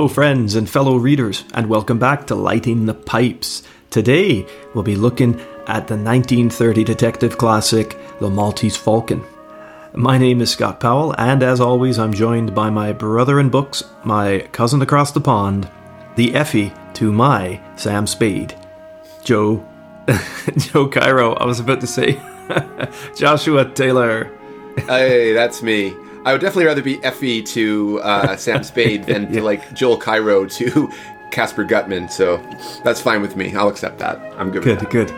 Hello, friends and fellow readers, and welcome back to Lighting the Pipes. Today, we'll be looking at the 1930 detective classic, The Maltese Falcon. My name is Scott Powell, and as always, I'm joined by my brother in books, my cousin across the pond, the Effie to my Sam Spade, Joe. Joe Cairo, I was about to say Joshua Taylor. Hey, that's me. I would definitely rather be Effie to uh, Sam Spade than to like Joel Cairo to Casper Gutman. So that's fine with me. I'll accept that. I'm good. Good, with that. good.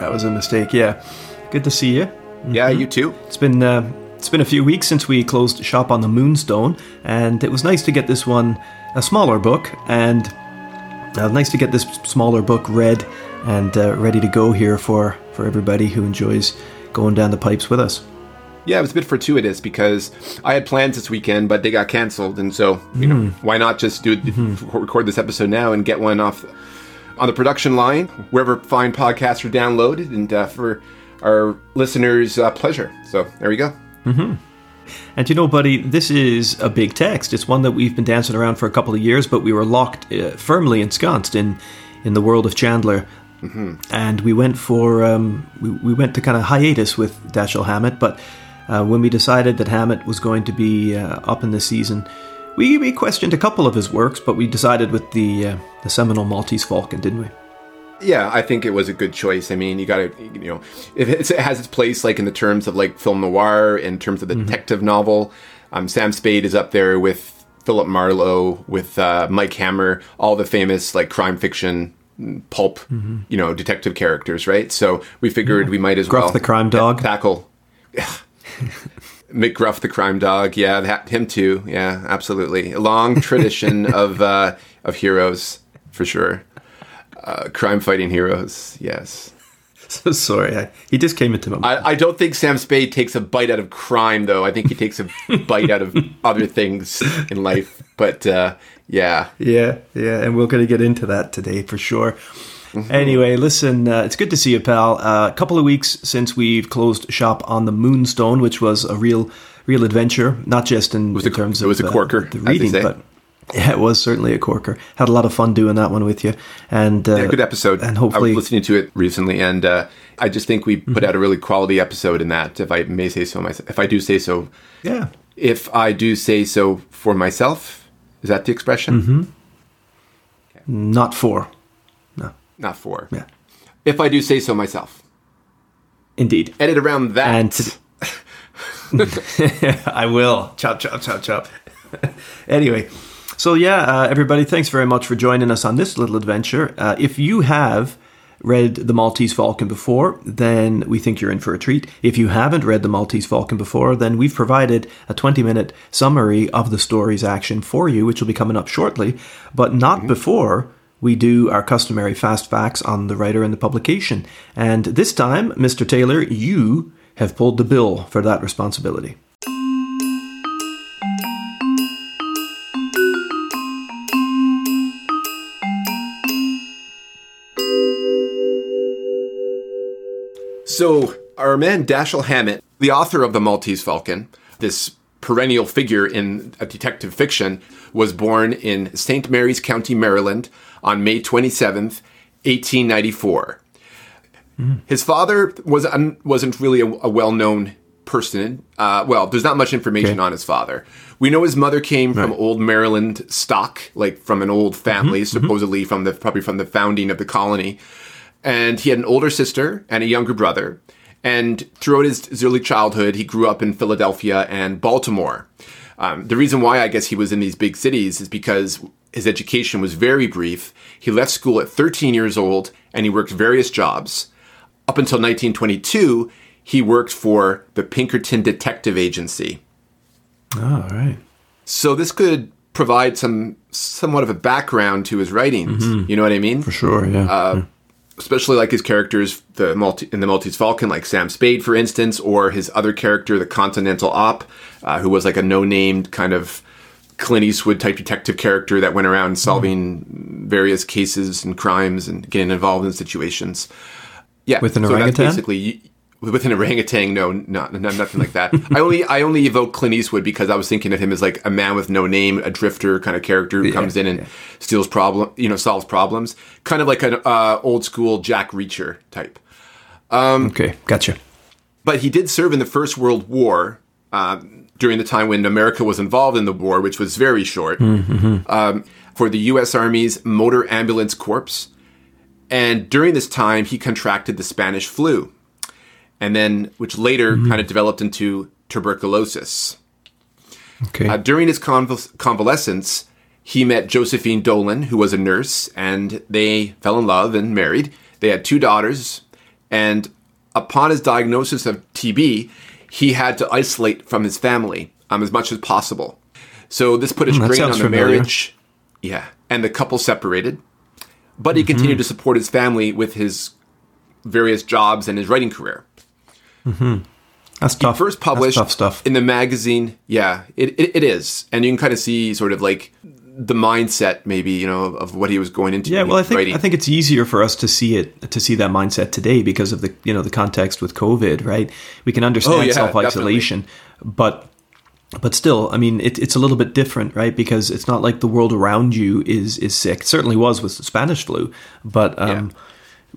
That was a mistake. Yeah, good to see you. Yeah, you too. It's been uh, it's been a few weeks since we closed shop on the Moonstone, and it was nice to get this one a smaller book, and uh, nice to get this smaller book read and uh, ready to go here for for everybody who enjoys going down the pipes with us. Yeah, it was a bit fortuitous because I had plans this weekend, but they got canceled, and so you know why not just do record this episode now and get one off on the production line wherever fine podcasts are downloaded, and uh, for our listeners' uh, pleasure. So there we go. And you know, buddy, this is a big text. It's one that we've been dancing around for a couple of years, but we were locked uh, firmly ensconced in in the world of Chandler. And we went for um, we, we went to kind of hiatus with Dashiell Hammett, but uh, when we decided that Hammett was going to be uh, up in the season, we, we questioned a couple of his works, but we decided with the uh, the seminal Maltese Falcon, didn't we? Yeah, I think it was a good choice. I mean, you got to, you know, if it's, it has its place, like in the terms of like film noir, in terms of the detective novel. Um, Sam Spade is up there with Philip Marlowe, with uh, Mike Hammer, all the famous like crime fiction mm, pulp, you know, detective characters, right? So we figured we might as Gruff well the crime dog. tackle McGruff the crime dog. Yeah, that, him too. Yeah, absolutely. A long tradition of uh, of heroes for sure. Uh, crime fighting heroes. Yes. So sorry, I, he just came into my mind. I, I don't think Sam Spade takes a bite out of crime, though. I think he takes a bite out of other things in life. But uh, yeah, Yeah, yeah, and we're going to get into that today for sure. Anyway, listen, uh, it's good to see you, pal. Uh, a couple of weeks since we've closed shop on the Moonstone, which was a real, real adventure. Not just in, in a- terms it was of a uh, corker, the reading, but yeah, it was certainly a corker. Had a lot of fun doing that one with you, and uh, yeah, good episode. And hopefully, Mm-hmm. was listening to it recently, and uh, I just think we put out a really quality episode in that. If I may say so myself, if I do say so, yeah, if I do say so for myself, is that the expression? Mm-hmm. not four, no, Not four. yeah, If I do say so myself. indeed. Edit around that. And I will. Chop, chop, chop, chop. anyway, so yeah, uh, everybody, thanks very much for joining us on this little adventure. Uh, if you have read The Maltese Falcon before, then we think you're in for a treat. If you haven't read The Maltese Falcon before, then we've provided a 20 minute summary of the story's action for you, which will be coming up shortly, but not before we do our customary fast facts on the writer and the publication. And this time, Mr. Taylor, you have pulled the bill for that responsibility. So, our man Dashiell Hammett, the author of The Maltese Falcon, this perennial figure in detective fiction, was born in St. Mary's County, Maryland on May 27th, 1894. His father was un, wasn't really a, a well-known person. Uh, well, there's not much information Okay. on his father. We know his mother came from old Maryland stock, like from an old family, supposedly from the probably from the founding of the colony. And he had an older sister and a younger brother. And throughout his, his early childhood, he grew up in Philadelphia and Baltimore. Um, the reason why I guess he was in these big cities is because his education was very brief. He left school at 13 years old and he worked various jobs. Up until 1922, he worked for the Pinkerton Detective Agency. Oh, all right. So this could provide some somewhat of a background to his writings. Mm-hmm. You know what I mean? For sure, uh, yeah. especially like his characters the multi, in the Maltese Falcon, like Sam Spade, for instance, or his other character, the Continental Op, uh, who was like a no-named kind of Clint Eastwood type detective character that went around solving various cases and crimes and getting involved in situations. Yeah, With an so orangutan? That's basically with an orangutan, no, not, not nothing like that. I only I only evoke Clint Eastwood because I was thinking of him as like a man with no name, a drifter kind of character who Yeah, comes in and yeah. steals problem, you know, solves problems, kind of like an uh, old school Jack Reacher type. Okay, gotcha. But he did serve in the First World War um, during the time when America was involved in the war, which was very short, um, for the U.S. Army's Motor Ambulance Corps. And during this time, he contracted the Spanish flu, and then which later kind of developed into tuberculosis. Okay. Uh, during his conval- convalescence, he met Josephine Dolan, who was a nurse, and they fell in love and married. They had two daughters, and upon his diagnosis of TB, he had to isolate from his family um, as much as possible. So this put a Hmm, strain sounds on the familiar. marriage. Yeah, and the couple separated, but he continued Mm-hmm. to support his family with his various jobs and his writing career That's tough. first published tough stuff. in the magazine. Yeah, it, it, it is, and you can kind of see sort of like the mindset, maybe you know, of, what he was going into. Yeah, well, I think writing. I think it's easier for us to see it to see that mindset today because of the you know the context with COVID, right? We can understand Oh, yeah, self isolation, but but still, I mean, it, it's a little bit different, right? Because it's not like the world around you is is sick. It certainly was with the Spanish flu, but um,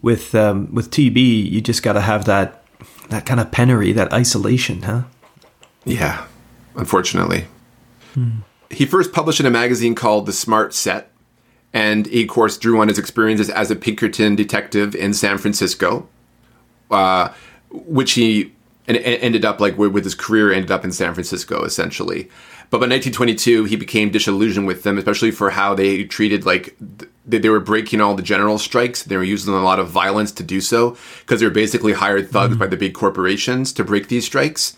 with um, with TB, you just got to have that that kind of penury, that isolation, huh? Yeah, unfortunately. He first published in a magazine called The Smart Set, and he, of course, drew on his experiences as a Pinkerton detective in San Francisco, uh, which he and ended up like with his career ended up in San Francisco essentially. But by 1922, he became disillusioned with them, especially for how they treated like th- they, they were breaking all the general strikes. They were using a lot of violence to do so because they were basically hired thugs by the big corporations to break these strikes.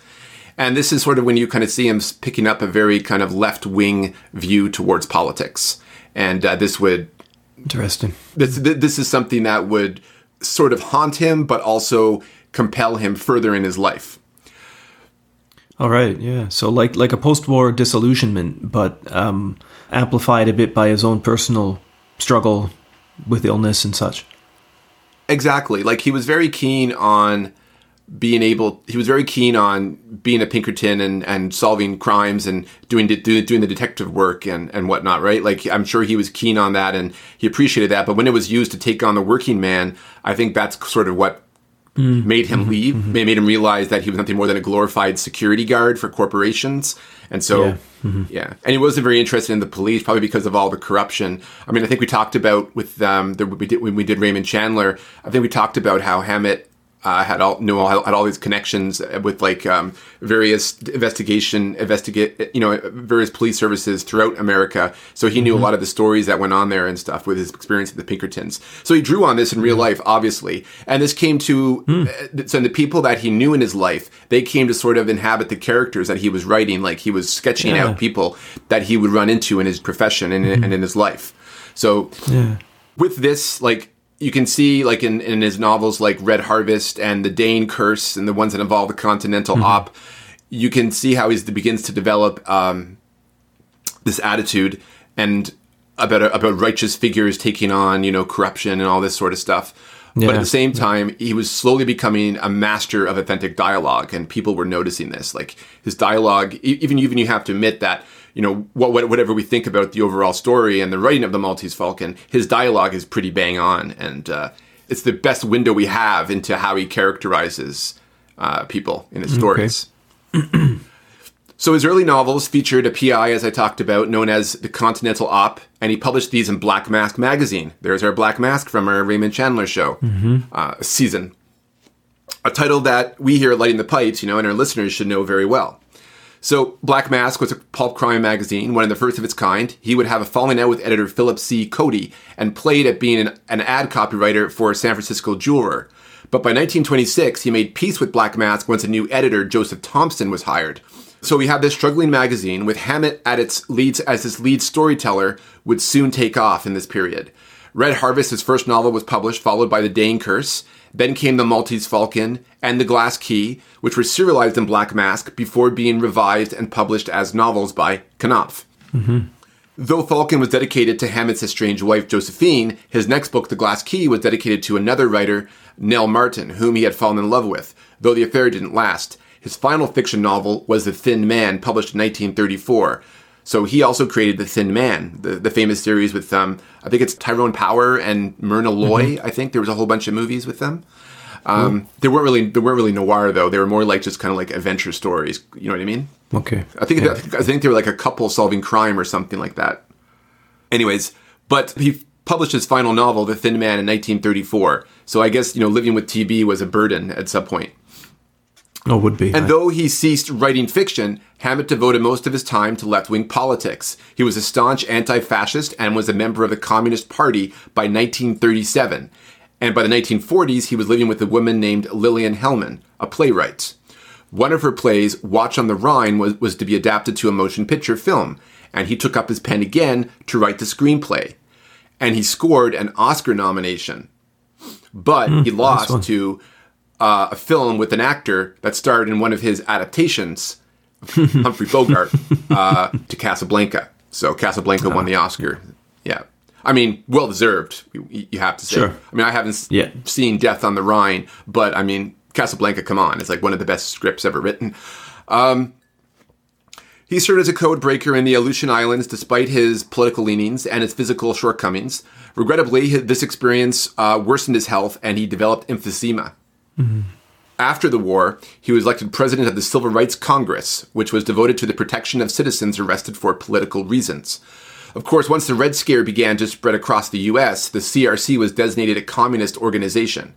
And this is sort of when you kind of see him picking up a very kind of left wing view towards politics. And uh, this would Interesting. this this is something that would sort of haunt him, but also compel him further in his life. All right, yeah. So like like a post-war disillusionment, but um, amplified a bit by his own personal struggle with illness and such. Exactly. Like he was very keen on being able. He was very keen on being a Pinkerton and, and solving crimes and doing doing the detective work and and whatnot. Right. Like I'm sure he was keen on that and he appreciated that. But when it was used to take on the working man, I think that's sort of what mm-hmm. made him mm-hmm. leave. Mm-hmm. Made made him realize that he was nothing more than a glorified security guard for corporations. And so, Yeah. yeah, and he wasn't very interested in the police, probably because of all the corruption. I mean, I think we talked about with um, the, we did, when we did Raymond Chandler. I think we talked about how Hammett uh, had all knew all, had all these connections with like um, various investigation, investigate, you know, various police services throughout America. So he knew a lot of the stories that went on there and stuff with his experience at the Pinkertons. So he drew on this in real life, obviously, and this came to uh, so the people that he knew in his life, they came to sort of inhabit the characters that he was writing. Like he was sketching Yeah. out people that he would run into in his profession and, and in his life. So Yeah. with this, like you can see, like in, in his novels, like Red Harvest and The Dain Curse, and the ones that involve the Continental Op, you can see how he begins to develop um, this attitude and about about righteous figures taking on you know corruption and all this sort of stuff. But at the same time, he was slowly becoming a master of authentic dialogue, and people were noticing this. Like his dialogue, even even you have to admit that you know what, what whatever we think about the overall story and the writing of the Maltese Falcon, his dialogue is pretty bang on, and uh, it's the best window we have into how he characterizes uh, people in his stories. So his early novels featured a PI, as I talked about, known as the Continental Op, and he published these in Black Mask magazine. There's our Black Mask from our Raymond Chandler show uh, season. A title that we here at Lighting the Pipes, you know, and our listeners should know very well. So Black Mask was a pulp crime magazine, one of the first of its kind. He would have a falling out with editor Philip C. Cody and played at being an, an ad copywriter for a San Francisco jeweler. But by 1926, he made peace with Black Mask once a new editor, Joseph Thompson, was hired. So we have this struggling magazine with Hammett at its leads as its lead storyteller would soon take off in this period. Red Harvest, his first novel, was published, followed by The Dain Curse. Then came The Maltese Falcon and The Glass Key, which were serialized in Black Mask before being revised and published as novels by Knopf. Mm-hmm. Though Falcon was dedicated to Hammett's estranged wife, Josephine, his next book, The Glass Key, was dedicated to another writer, Nell Martin, whom he had fallen in love with, though the affair didn't last. His final fiction novel was The Thin Man, published in 1934. So he also created The Thin Man, the, the famous series with, um, I think it's Tyrone Power and Myrna Loy. Mm-hmm. I think there was a whole bunch of movies with them. Um, mm. They weren't really they weren't really noir though. They were more like just kind of like adventure stories. You know what I mean? Okay. I think yeah. I think they were like a couple solving crime or something like that. Anyways, but he published his final novel, The Thin Man, in 1934. So I guess you know living with TB was a burden at some point. Oh, would be. And though he ceased writing fiction, Hammett devoted most of his time to left wing politics. He was a staunch anti fascist and was a member of the Communist Party by 1937. And by the 1940s, he was living with a woman named Lillian Hellman, a playwright. One of her plays, Watch on the Rhine, was, was to be adapted to a motion picture film, and he took up his pen again to write the screenplay. And he scored an Oscar nomination. But mm, he lost nice to uh, a film with an actor that starred in one of his adaptations, Humphrey Bogart, uh, to Casablanca. So Casablanca oh. won the Oscar. Yeah. I mean, well deserved, you, you, have to say. Sure. I mean, I haven't yeah. seen Death on the Rhine, but I mean, Casablanca, come on. It's like one of the best scripts ever written. Um, he served as a code breaker in the Aleutian Islands despite his political leanings and his physical shortcomings. Regrettably, this experience uh, worsened his health and he developed emphysema. Mm-hmm. After the war, he was elected president of the Civil Rights Congress, which was devoted to the protection of citizens arrested for political reasons. Of course, once the Red Scare began to spread across the U.S., the CRC was designated a communist organization.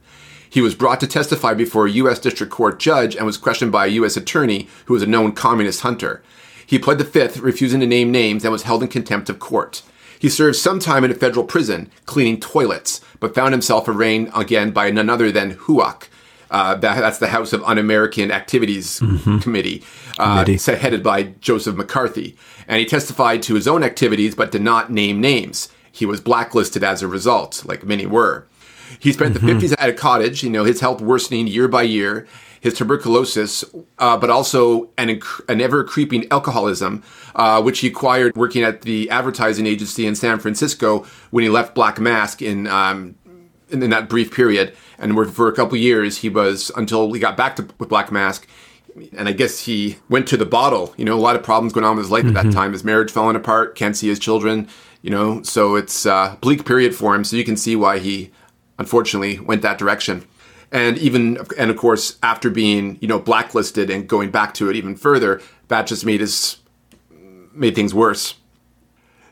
He was brought to testify before a U.S. District Court judge and was questioned by a U.S. attorney who was a known communist hunter. He pled the fifth, refusing to name names, and was held in contempt of court. He served some time in a federal prison, cleaning toilets, but found himself arraigned again by none other than HUAC, uh, that, that's the House of Un-American Activities mm-hmm. Committee, uh, headed by Joseph McCarthy. And he testified to his own activities, but did not name names. He was blacklisted as a result, like many were. He spent mm-hmm. the 50s at a cottage, you know, his health worsening year by year, his tuberculosis, uh, but also an, an ever creeping alcoholism, uh, which he acquired working at the advertising agency in San Francisco when he left Black Mask in, um, in, in that brief period and for a couple years he was until he got back to with Black Mask. And I guess he went to the bottle. You know, a lot of problems going on with his life mm-hmm. at that mm-hmm. time. His marriage falling apart, can't see his children. You know, so it's a bleak period for him. So you can see why he, unfortunately, went that direction. And even, and of course, after being you know blacklisted and going back to it even further, that just made his made things worse.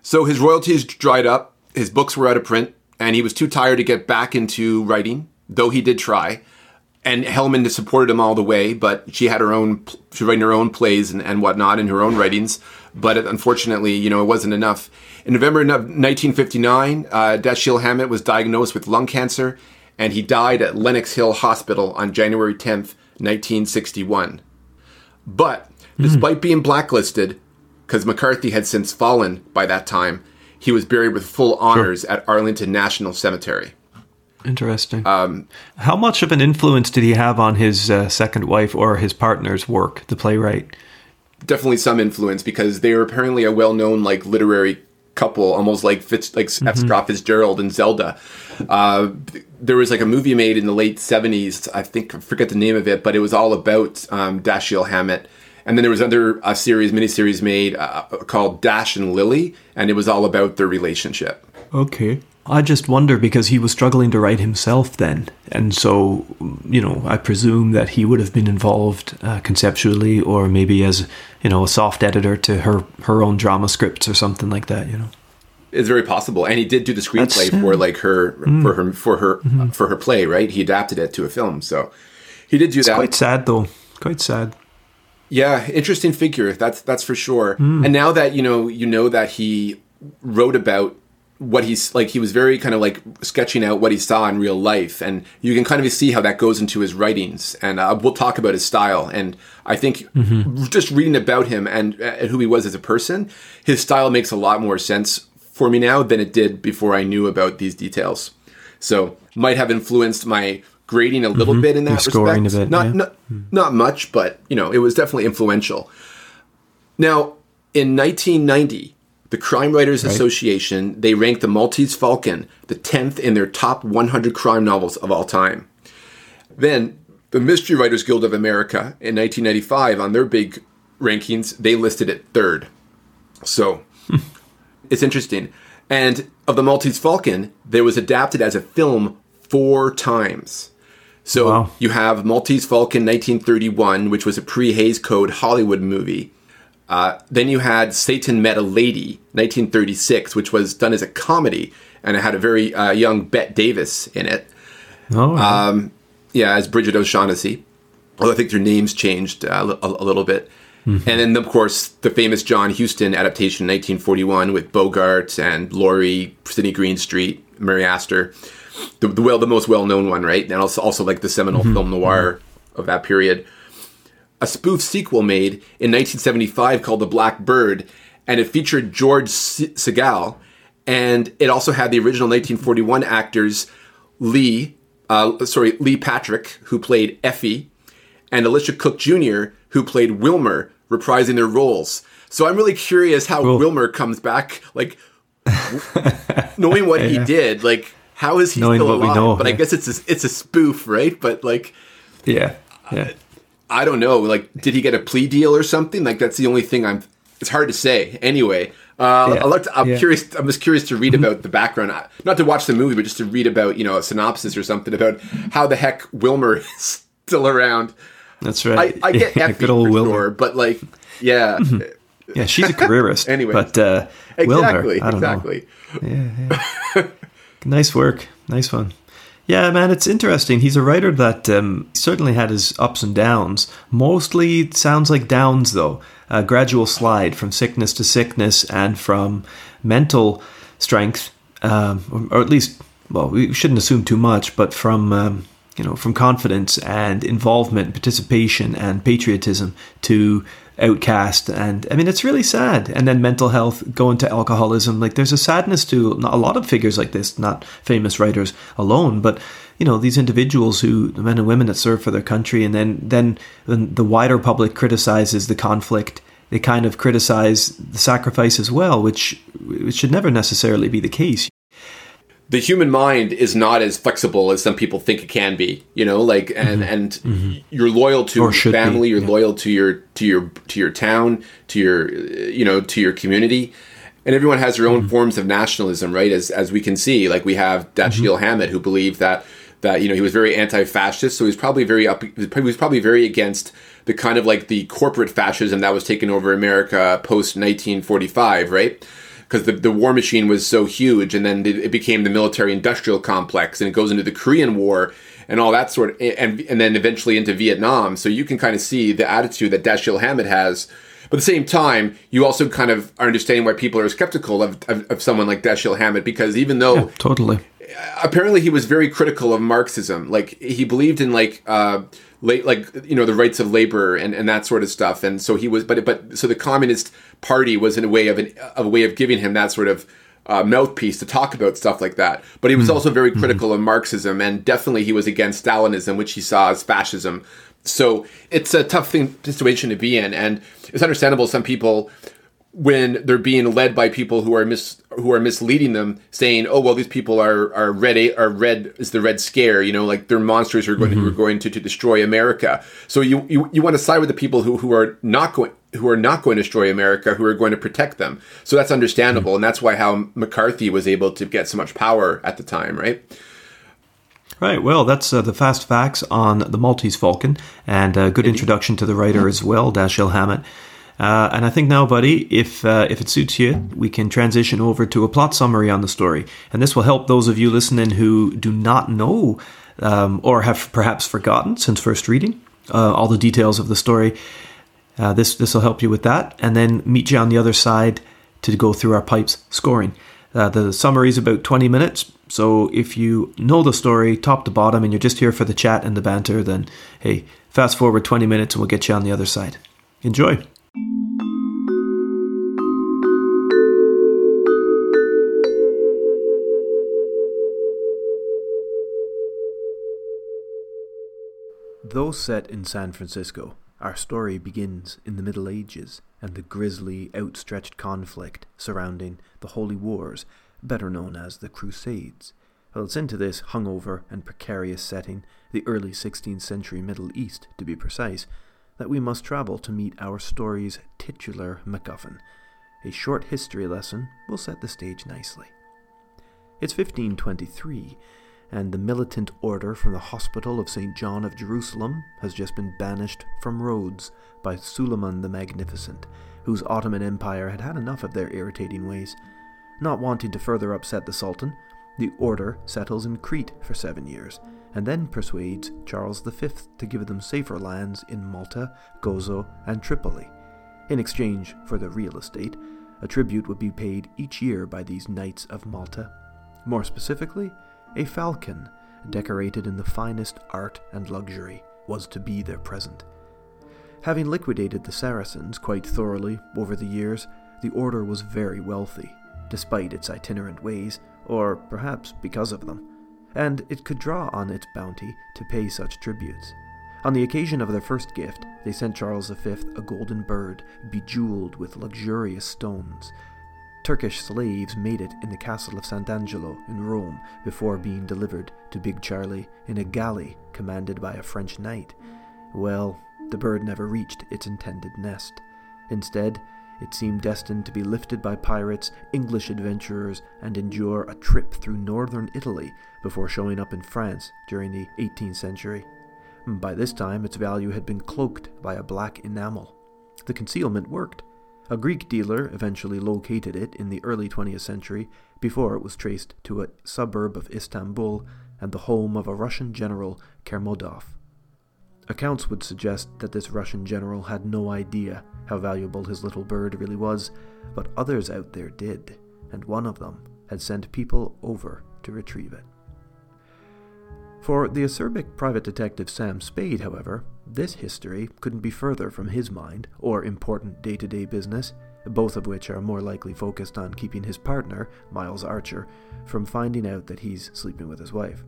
So his royalties dried up. His books were out of print, and he was too tired to get back into writing though he did try. And Hellman supported him all the way, but she had her own, she writing her own plays and, and whatnot in her own writings. But unfortunately, you know, it wasn't enough. In November of 1959, uh, Dashiell Hammett was diagnosed with lung cancer, and he died at Lenox Hill Hospital on January 10th, 1961. But despite mm. being blacklisted, because McCarthy had since fallen by that time, he was buried with full honors sure. at Arlington National Cemetery. Interesting. Um, How much of an influence did he have on his uh, second wife or his partner's work, the playwright? Definitely some influence because they were apparently a well-known like literary couple, almost like Fitz, like mm-hmm. F. Scott Fitzgerald and Zelda. Uh, there was like a movie made in the late seventies. I think I forget the name of it, but it was all about um, Dashiell Hammett. And then there was another uh, series, miniseries made uh, called Dash and Lily, and it was all about their relationship. Okay. I just wonder because he was struggling to write himself then. And so, you know, I presume that he would have been involved uh, conceptually or maybe as, you know, a soft editor to her, her own drama scripts or something like that, you know. It's very possible. And he did do the screenplay That's, for like her, mm. for her, for her, mm-hmm. for her play, right? He adapted it to a film. So he did do it's that. quite sad though. Quite sad. Yeah. Interesting figure. That's, that's for sure. Mm. And now that, you know, you know that he wrote about what he's like he was very kind of like sketching out what he saw in real life and you can kind of see how that goes into his writings and uh, we'll talk about his style and i think mm-hmm. just reading about him and, uh, and who he was as a person his style makes a lot more sense for me now than it did before i knew about these details so might have influenced my grading a little mm-hmm. bit in that scoring respect. Bit, not, yeah. not, mm-hmm. not much but you know it was definitely influential now in 1990 the Crime Writers right. Association, they ranked The Maltese Falcon the 10th in their top 100 crime novels of all time. Then, the Mystery Writers Guild of America in 1995, on their big rankings, they listed it third. So, it's interesting. And of The Maltese Falcon, there was adapted as a film four times. So wow. you have Maltese Falcon 1931, which was a pre Hays Code Hollywood movie. Uh, then you had Satan Met a Lady 1936, which was done as a comedy, and it had a very uh, young Bette Davis in it. Oh, um, yeah, as Brigid O'Shaughnessy. Although I think their names changed uh, a, a, little bit. Mm-hmm. And then, of course, the famous John Huston adaptation in 1941 with Bogart and Lorre, Sidney Greenstreet, Mary Astor the, the well the most well known one, right? And also also like the seminal mm-hmm. film noir mm-hmm. of that period. A spoof sequel made in 1975 called The Black Bird, and it featured George Segal, and it also had the original 1941 actors Lee, uh, sorry Lee Patrick, who played Effie, and Elisha Cook Jr., who played Wilmer, reprising their roles. So I'm really curious how cool. Wilmer comes back, like knowing what yeah. he did, like how is he Knowing still alive? Know, but yeah. I guess it's a, it's a spoof, right? But like, yeah, yeah. I, I don't know. Like, did he get a plea deal or something? Like, that's the only thing I'm. It's hard to say. Anyway, uh, yeah. I I'm yeah. curious. I'm just curious to read mm-hmm. about the background, not to watch the movie, but just to read about you know a synopsis or something about how the heck Wilmer is still around. That's right. I, I get Effie good old Wilmer, sure, but like, yeah, mm-hmm. yeah, she's a careerist. anyway, but uh, exactly, Wilmer, exactly. Know. Yeah, yeah. Nice work. Nice one. Yeah, man, it's interesting. He's a writer that um, certainly had his ups and downs. Mostly sounds like downs, though. A gradual slide from sickness to sickness and from mental strength, um, or, at least, well, we shouldn't assume too much, but from. Um, you know, from confidence and involvement, participation and patriotism to outcast and i mean it's really sad. And then mental health going to alcoholism like there's a sadness to a lot of figures like this not famous writers alone but you know these individuals who the men and women that serve for their country and then then the wider public criticizes the conflict. They kind of criticize the sacrifice as well which which should never necessarily be the case the human mind is not as flexible as some people think it can be you know like and mm-hmm. and mm-hmm. you're loyal to your family be, you're yeah. loyal to your to your to your town to your you know to your community and everyone has their own mm-hmm. forms of nationalism right as as we can see like we have Dashiell mm-hmm. Hammett who believed that that you know he was very anti-fascist so he's probably very up he was probably very against the kind of like the corporate fascism that was taking over America post 1945 right because the, the war machine was so huge and then it became the military industrial complex and it goes into the korean war and all that sort of and, and then eventually into vietnam. So you can kind of see the attitude that dashiell hammett has. But at the same time, you also kind of are understanding why people are skeptical of, of, of someone like Dashiell Hammett because even though yeah, totally, apparently he was very critical of Marxism. Like he believed in like uh, like you know the rights of labor and, and that sort of stuff. And so he was but but so the communist party was in a way of an, of a way of giving him that sort of uh, mouthpiece to talk about stuff like that. But he was mm also very hmm. critical mm of marxism and definitely he was against stalinism which he saw as fascism. So it's a tough thing situation to be in. And it's understandable some people when they're being led by people who are mis who are misleading them, saying, "Oh well, these people are are red are red is the red scare," you know, like they're monsters who are going mm-hmm. who are going to, to destroy America. So you, you you want to side with the people who who are not going who are not going to destroy America, who are going to protect them. So that's understandable, mm-hmm. and that's why how McCarthy was able to get so much power at the time, right? Right. Well, that's uh, the fast facts on the Maltese Falcon, and a good introduction to the writer as well, Dashiell Hammett. Uh, and I think now, buddy, if uh, if it suits you, we can transition over to a plot summary on the story, and this will help those of you listening who do not know um, or have perhaps forgotten since first reading uh, all the details of the story. Uh, this this will help you with that, and then meet you on the other side to go through our pipes scoring. Uh, the summary is about twenty minutes, so if you know the story top to bottom and you're just here for the chat and the banter, then hey, fast forward twenty minutes and we'll get you on the other side. Enjoy. Though set in San Francisco, our story begins in the Middle Ages and the grisly, outstretched conflict surrounding the Holy Wars, better known as the Crusades. Well, it's into this hungover and precarious setting, the early 16th century Middle East to be precise, that we must travel to meet our story's titular MacGuffin. A short history lesson will set the stage nicely. It's 1523, and the militant order from the Hospital of St. John of Jerusalem has just been banished from Rhodes by Suleiman the Magnificent, whose Ottoman Empire had had enough of their irritating ways. Not wanting to further upset the Sultan, the order settles in Crete for seven years, and then persuades Charles V to give them safer lands in Malta, Gozo, and Tripoli. In exchange for the real estate, a tribute would be paid each year by these Knights of Malta. More specifically, a falcon, decorated in the finest art and luxury, was to be their present. Having liquidated the Saracens quite thoroughly over the years, the order was very wealthy, despite its itinerant ways, or perhaps because of them, and it could draw on its bounty to pay such tributes. On the occasion of their first gift, they sent Charles V a golden bird bejeweled with luxurious stones. Turkish slaves made it in the castle of Sant'Angelo in Rome before being delivered to Big Charlie in a galley commanded by a French knight. Well, the bird never reached its intended nest. Instead, it seemed destined to be lifted by pirates, English adventurers, and endure a trip through northern Italy before showing up in France during the 18th century. By this time, its value had been cloaked by a black enamel. The concealment worked. A Greek dealer eventually located it in the early 20th century before it was traced to a suburb of Istanbul and the home of a Russian general, Kermodov. Accounts would suggest that this Russian general had no idea how valuable his little bird really was, but others out there did, and one of them had sent people over to retrieve it. For the acerbic private detective Sam Spade, however, this history couldn't be further from his mind or important day to day business, both of which are more likely focused on keeping his partner, Miles Archer, from finding out that he's sleeping with his wife.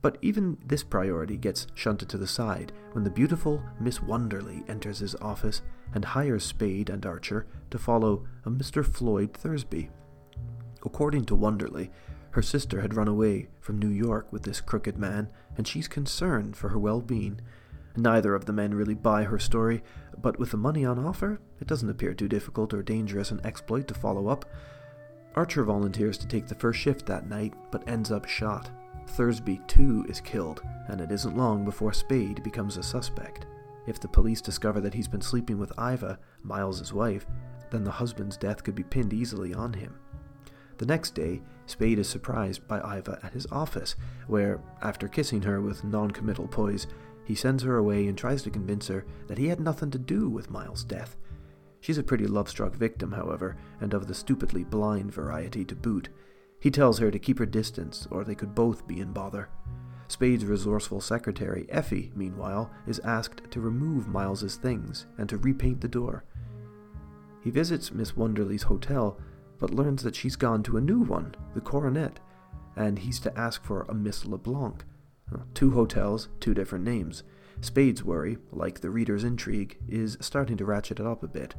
But even this priority gets shunted to the side when the beautiful Miss Wonderly enters his office and hires Spade and Archer to follow a Mr. Floyd Thursby. According to Wonderly, her sister had run away from New York with this crooked man, and she's concerned for her well being. Neither of the men really buy her story, but with the money on offer, it doesn't appear too difficult or dangerous an exploit to follow up. Archer volunteers to take the first shift that night, but ends up shot. Thursby, too, is killed, and it isn't long before Spade becomes a suspect. If the police discover that he's been sleeping with Iva, Miles's wife, then the husband's death could be pinned easily on him. The next day, Spade is surprised by Iva at his office, where, after kissing her with non-committal poise, he sends her away and tries to convince her that he had nothing to do with Miles' death. She's a pretty love-struck victim, however, and of the stupidly blind variety to boot. He tells her to keep her distance, or they could both be in bother. Spade's resourceful secretary, Effie, meanwhile, is asked to remove Miles's things and to repaint the door. He visits Miss Wonderly's hotel, but learns that she's gone to a new one, the Coronet, and he's to ask for a Miss LeBlanc. Uh, two hotels, two different names. Spade's worry, like the reader's intrigue, is starting to ratchet it up a bit.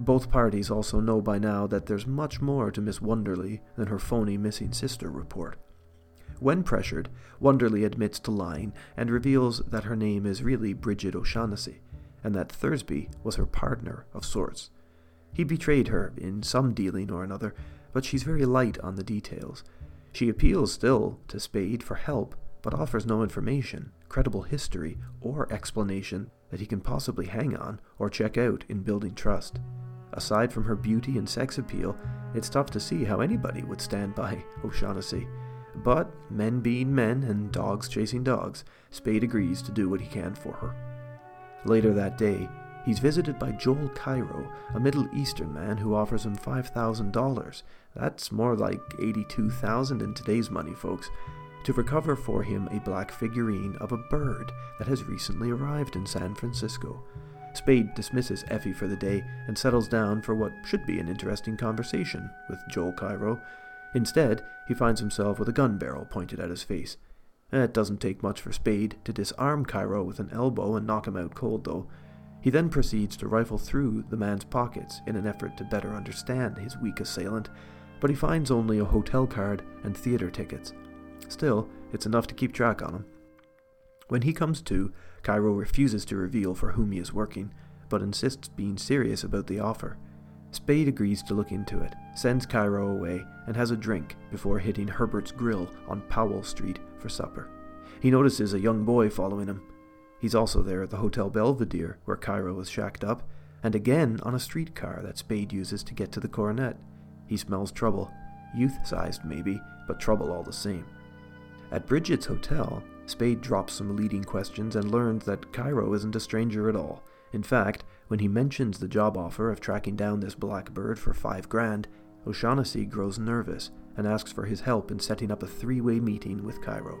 Both parties also know by now that there's much more to Miss Wonderly than her phony missing sister report. When pressured, Wonderly admits to lying and reveals that her name is really Brigid O'Shaughnessy, and that Thursby was her partner of sorts. He betrayed her in some dealing or another, but she's very light on the details. She appeals still to Spade for help, but offers no information, credible history, or explanation that he can possibly hang on or check out in building trust. Aside from her beauty and sex appeal, it's tough to see how anybody would stand by O'Shaughnessy. But, men being men and dogs chasing dogs, Spade agrees to do what he can for her. Later that day, he's visited by Joel Cairo, a Middle Eastern man who offers him $5,000. That's more like 82,000 in today's money, folks, to recover for him a black figurine of a bird that has recently arrived in San Francisco. Spade dismisses Effie for the day and settles down for what should be an interesting conversation with Joel Cairo. Instead, he finds himself with a gun barrel pointed at his face. It doesn't take much for Spade to disarm Cairo with an elbow and knock him out cold, though. He then proceeds to rifle through the man's pockets in an effort to better understand his weak assailant, but he finds only a hotel card and theatre tickets. Still, it's enough to keep track on him. When he comes to, Cairo refuses to reveal for whom he is working, but insists being serious about the offer. Spade agrees to look into it, sends Cairo away, and has a drink before hitting Herbert's Grill on Powell Street for supper. He notices a young boy following him. He's also there at the Hotel Belvedere, where Cairo is shacked up, and again on a streetcar that Spade uses to get to the coronet. He smells trouble, youth sized maybe, but trouble all the same. At Brigid's hotel, Spade drops some leading questions and learns that Cairo isn't a stranger at all. In fact, when he mentions the job offer of tracking down this black bird for five grand, O'Shaughnessy grows nervous and asks for his help in setting up a three way meeting with Cairo.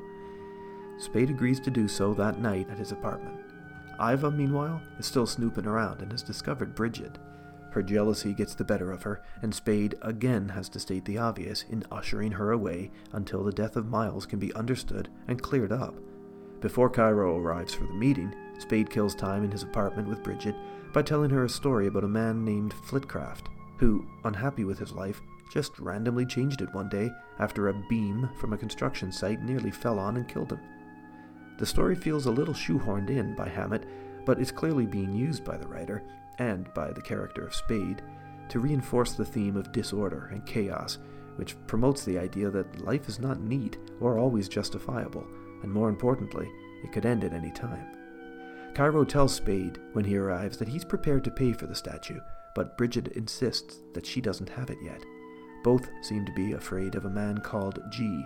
Spade agrees to do so that night at his apartment. Iva, meanwhile, is still snooping around and has discovered Brigid. Her jealousy gets the better of her, and Spade again has to state the obvious in ushering her away until the death of Miles can be understood and cleared up. Before Cairo arrives for the meeting, Spade kills time in his apartment with Brigid by telling her a story about a man named Flitcraft, who, unhappy with his life, just randomly changed it one day after a beam from a construction site nearly fell on and killed him. The story feels a little shoehorned in by Hammett, but is clearly being used by the writer, and by the character of Spade, to reinforce the theme of disorder and chaos, which promotes the idea that life is not neat or always justifiable, and more importantly, it could end at any time. Cairo tells Spade when he arrives that he's prepared to pay for the statue, but Brigid insists that she doesn't have it yet. Both seem to be afraid of a man called G.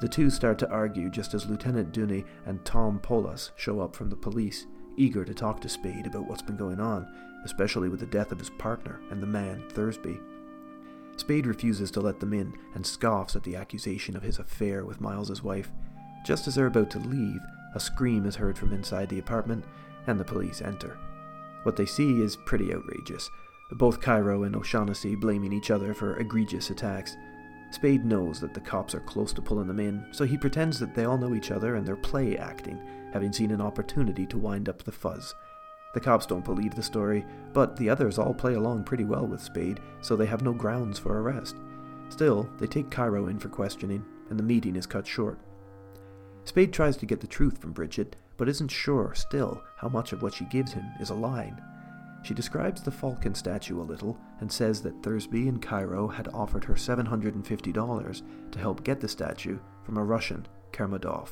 The two start to argue just as Lieutenant Dundy and Tom Polhaus show up from the police, eager to talk to Spade about what's been going on, especially with the death of his partner and the man, Thursby. Spade refuses to let them in and scoffs at the accusation of his affair with Miles's wife. Just as they're about to leave, a scream is heard from inside the apartment, and the police enter. What they see is pretty outrageous, both Cairo and O'Shaughnessy blaming each other for egregious attacks. Spade knows that the cops are close to pulling them in, so he pretends that they all know each other and they're play acting, having seen an opportunity to wind up the fuzz. The cops don't believe the story, but the others all play along pretty well with Spade, so they have no grounds for arrest. Still, they take Cairo in for questioning, and the meeting is cut short. Spade tries to get the truth from Brigid, but isn't sure still how much of what she gives him is a lie. She describes the Falcon statue a little and says that Thursby and Cairo had offered her $750 to help get the statue from a Russian, Kermadov.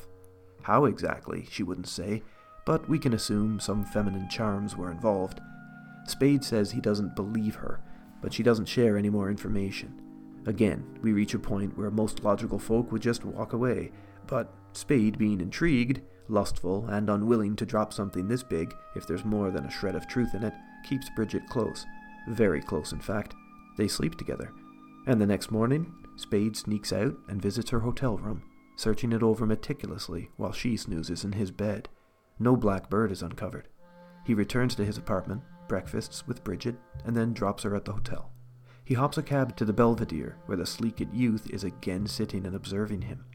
How exactly, she wouldn't say, but we can assume some feminine charms were involved. Spade says he doesn't believe her, but she doesn't share any more information. Again, we reach a point where most logical folk would just walk away, but Spade, being intrigued, lustful, and unwilling to drop something this big if there's more than a shred of truth in it, keeps Brigid close. Very close, in fact. They sleep together. And the next morning, Spade sneaks out and visits her hotel room, searching it over meticulously while she snoozes in his bed. No black bird is uncovered. He returns to his apartment, breakfasts with Brigid, and then drops her at the hotel. He hops a cab to the Belvedere, where the sleeked youth is again sitting and observing him.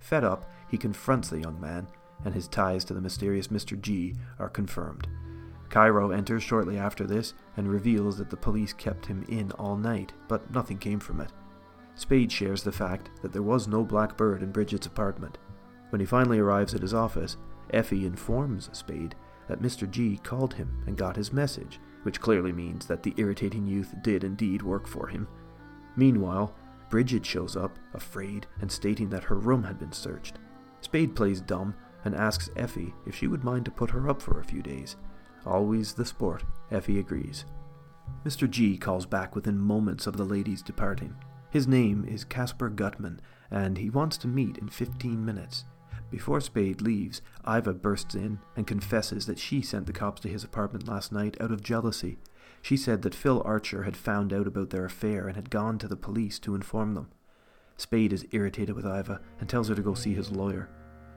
Fed up, he confronts the young man, and his ties to the mysterious Mr. G are confirmed. Cairo enters shortly after this and reveals that the police kept him in all night, but nothing came from it. Spade shares the fact that there was no black bird in Brigid's apartment. When he finally arrives at his office, Effie informs Spade that Mr. G called him and got his message, which clearly means that the irritating youth did indeed work for him. Meanwhile, Brigid shows up, afraid, and stating that her room had been searched. Spade plays dumb and asks Effie if she would mind to put her up for a few days. Always the sport, Effie agrees. Mr. G calls back within moments of the ladies departing. His name is Caspar Gutman, and he wants to meet in 15 minutes. Before Spade leaves, Iva bursts in and confesses that she sent the cops to his apartment last night out of jealousy. She said that Phil Archer had found out about their affair and had gone to the police to inform them. Spade is irritated with Iva and tells her to go see his lawyer.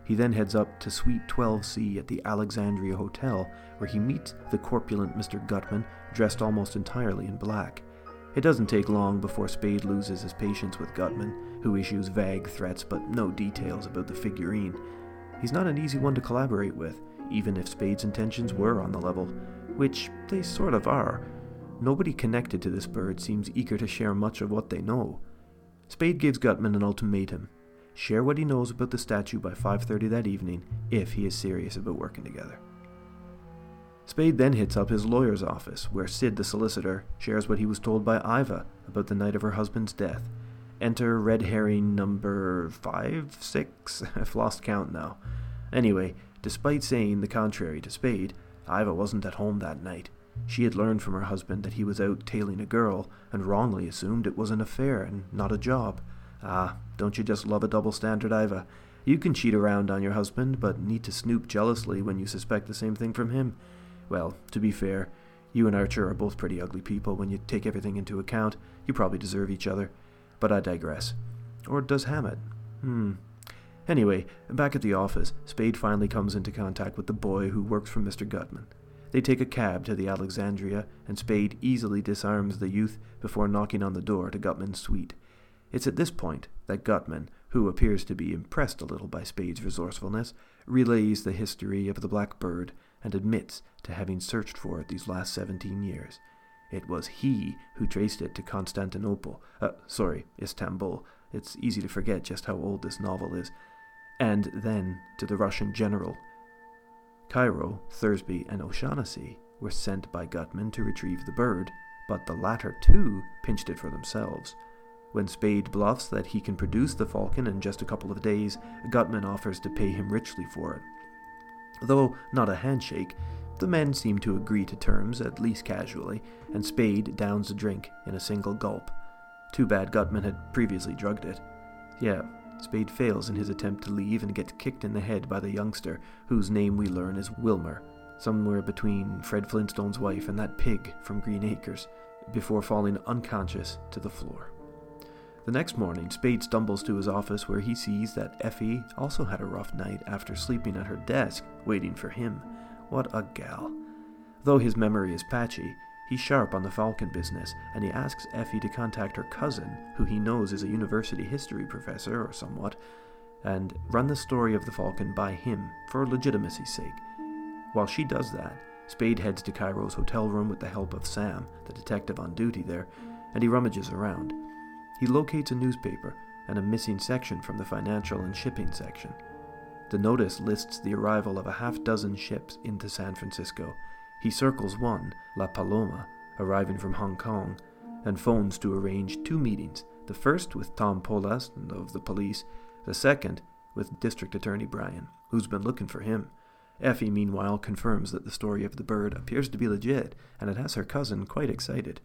He then heads up to Suite 12C at the Alexandria Hotel, where he meets the corpulent Mr. Gutman, dressed almost entirely in black. It doesn't take long before Spade loses his patience with Gutman, who issues vague threats but no details about the figurine. He's not an easy one to collaborate with, even if Spade's intentions were on the level. which they sort of are. Nobody connected to this bird seems eager to share much of what they know. Spade gives Gutman an ultimatum share what he knows about the statue by 5:30 that evening if he is serious about working together. Spade then hits up his lawyer's office, where Sid the solicitor shares what he was told by Iva about the night of her husband's death. Enter red herring number 5, 6, I've lost count now. Anyway, despite saying the contrary to Spade, Iva wasn't at home that night. She had learned from her husband that he was out tailing a girl, and wrongly assumed it was an affair and not a job. Ah, don't you just love a double standard, Iva? You can cheat around on your husband, but need to snoop jealously when you suspect the same thing from him. Well, to be fair, you and Archer are both pretty ugly people when you take everything into account. You probably deserve each other. But I digress. Or does Hammett? Hmm. Anyway, back at the office, Spade finally comes into contact with the boy who works for Mr. Gutman. They take a cab to the Alexandria, and Spade easily disarms the youth before knocking on the door to Gutman's suite. It's at this point that Gutman, who appears to be impressed a little by Spade's resourcefulness, relays the history of the Black Bird and admits to having searched for it these last seventeen years. It was he who traced it to Constantinople, uh, sorry, Istanbul. It's easy to forget just how old this novel is. And then to the Russian general. Cairo, Thursby, and O'Shaughnessy were sent by Gutman to retrieve the bird, but the latter too pinched it for themselves. When Spade bluffs that he can produce the falcon in just a couple of days, Gutman offers to pay him richly for it. Though not a handshake, the men seem to agree to terms, at least casually, and Spade downs a drink in a single gulp. Too bad Gutman had previously drugged it. Yeah, Spade fails in his attempt to leave and gets kicked in the head by the youngster, whose name we learn is Wilmer, somewhere between Fred Flintstone's wife and that pig from Green Acres, before falling unconscious to the floor. The next morning, Spade stumbles to his office where he sees that Effie also had a rough night after sleeping at her desk, waiting for him. What a gal. Though his memory is patchy, he's sharp on the Falcon business, and he asks Effie to contact her cousin, who he knows is a university history professor or somewhat, and run the story of the Falcon by him for legitimacy's sake. While she does that, Spade heads to Cairo's hotel room with the help of Sam, the detective on duty there, and he rummages around. He locates a newspaper and a missing section from the financial and shipping section. The notice lists the arrival of a half dozen ships into San Francisco. He circles one, La Paloma, arriving from Hong Kong, and phones to arrange two meetings the first with Tom Polhaus of the police, the second with District Attorney Bryan, who's been looking for him. Effie, meanwhile, confirms that the story of the bird appears to be legit, and it has her cousin quite excited.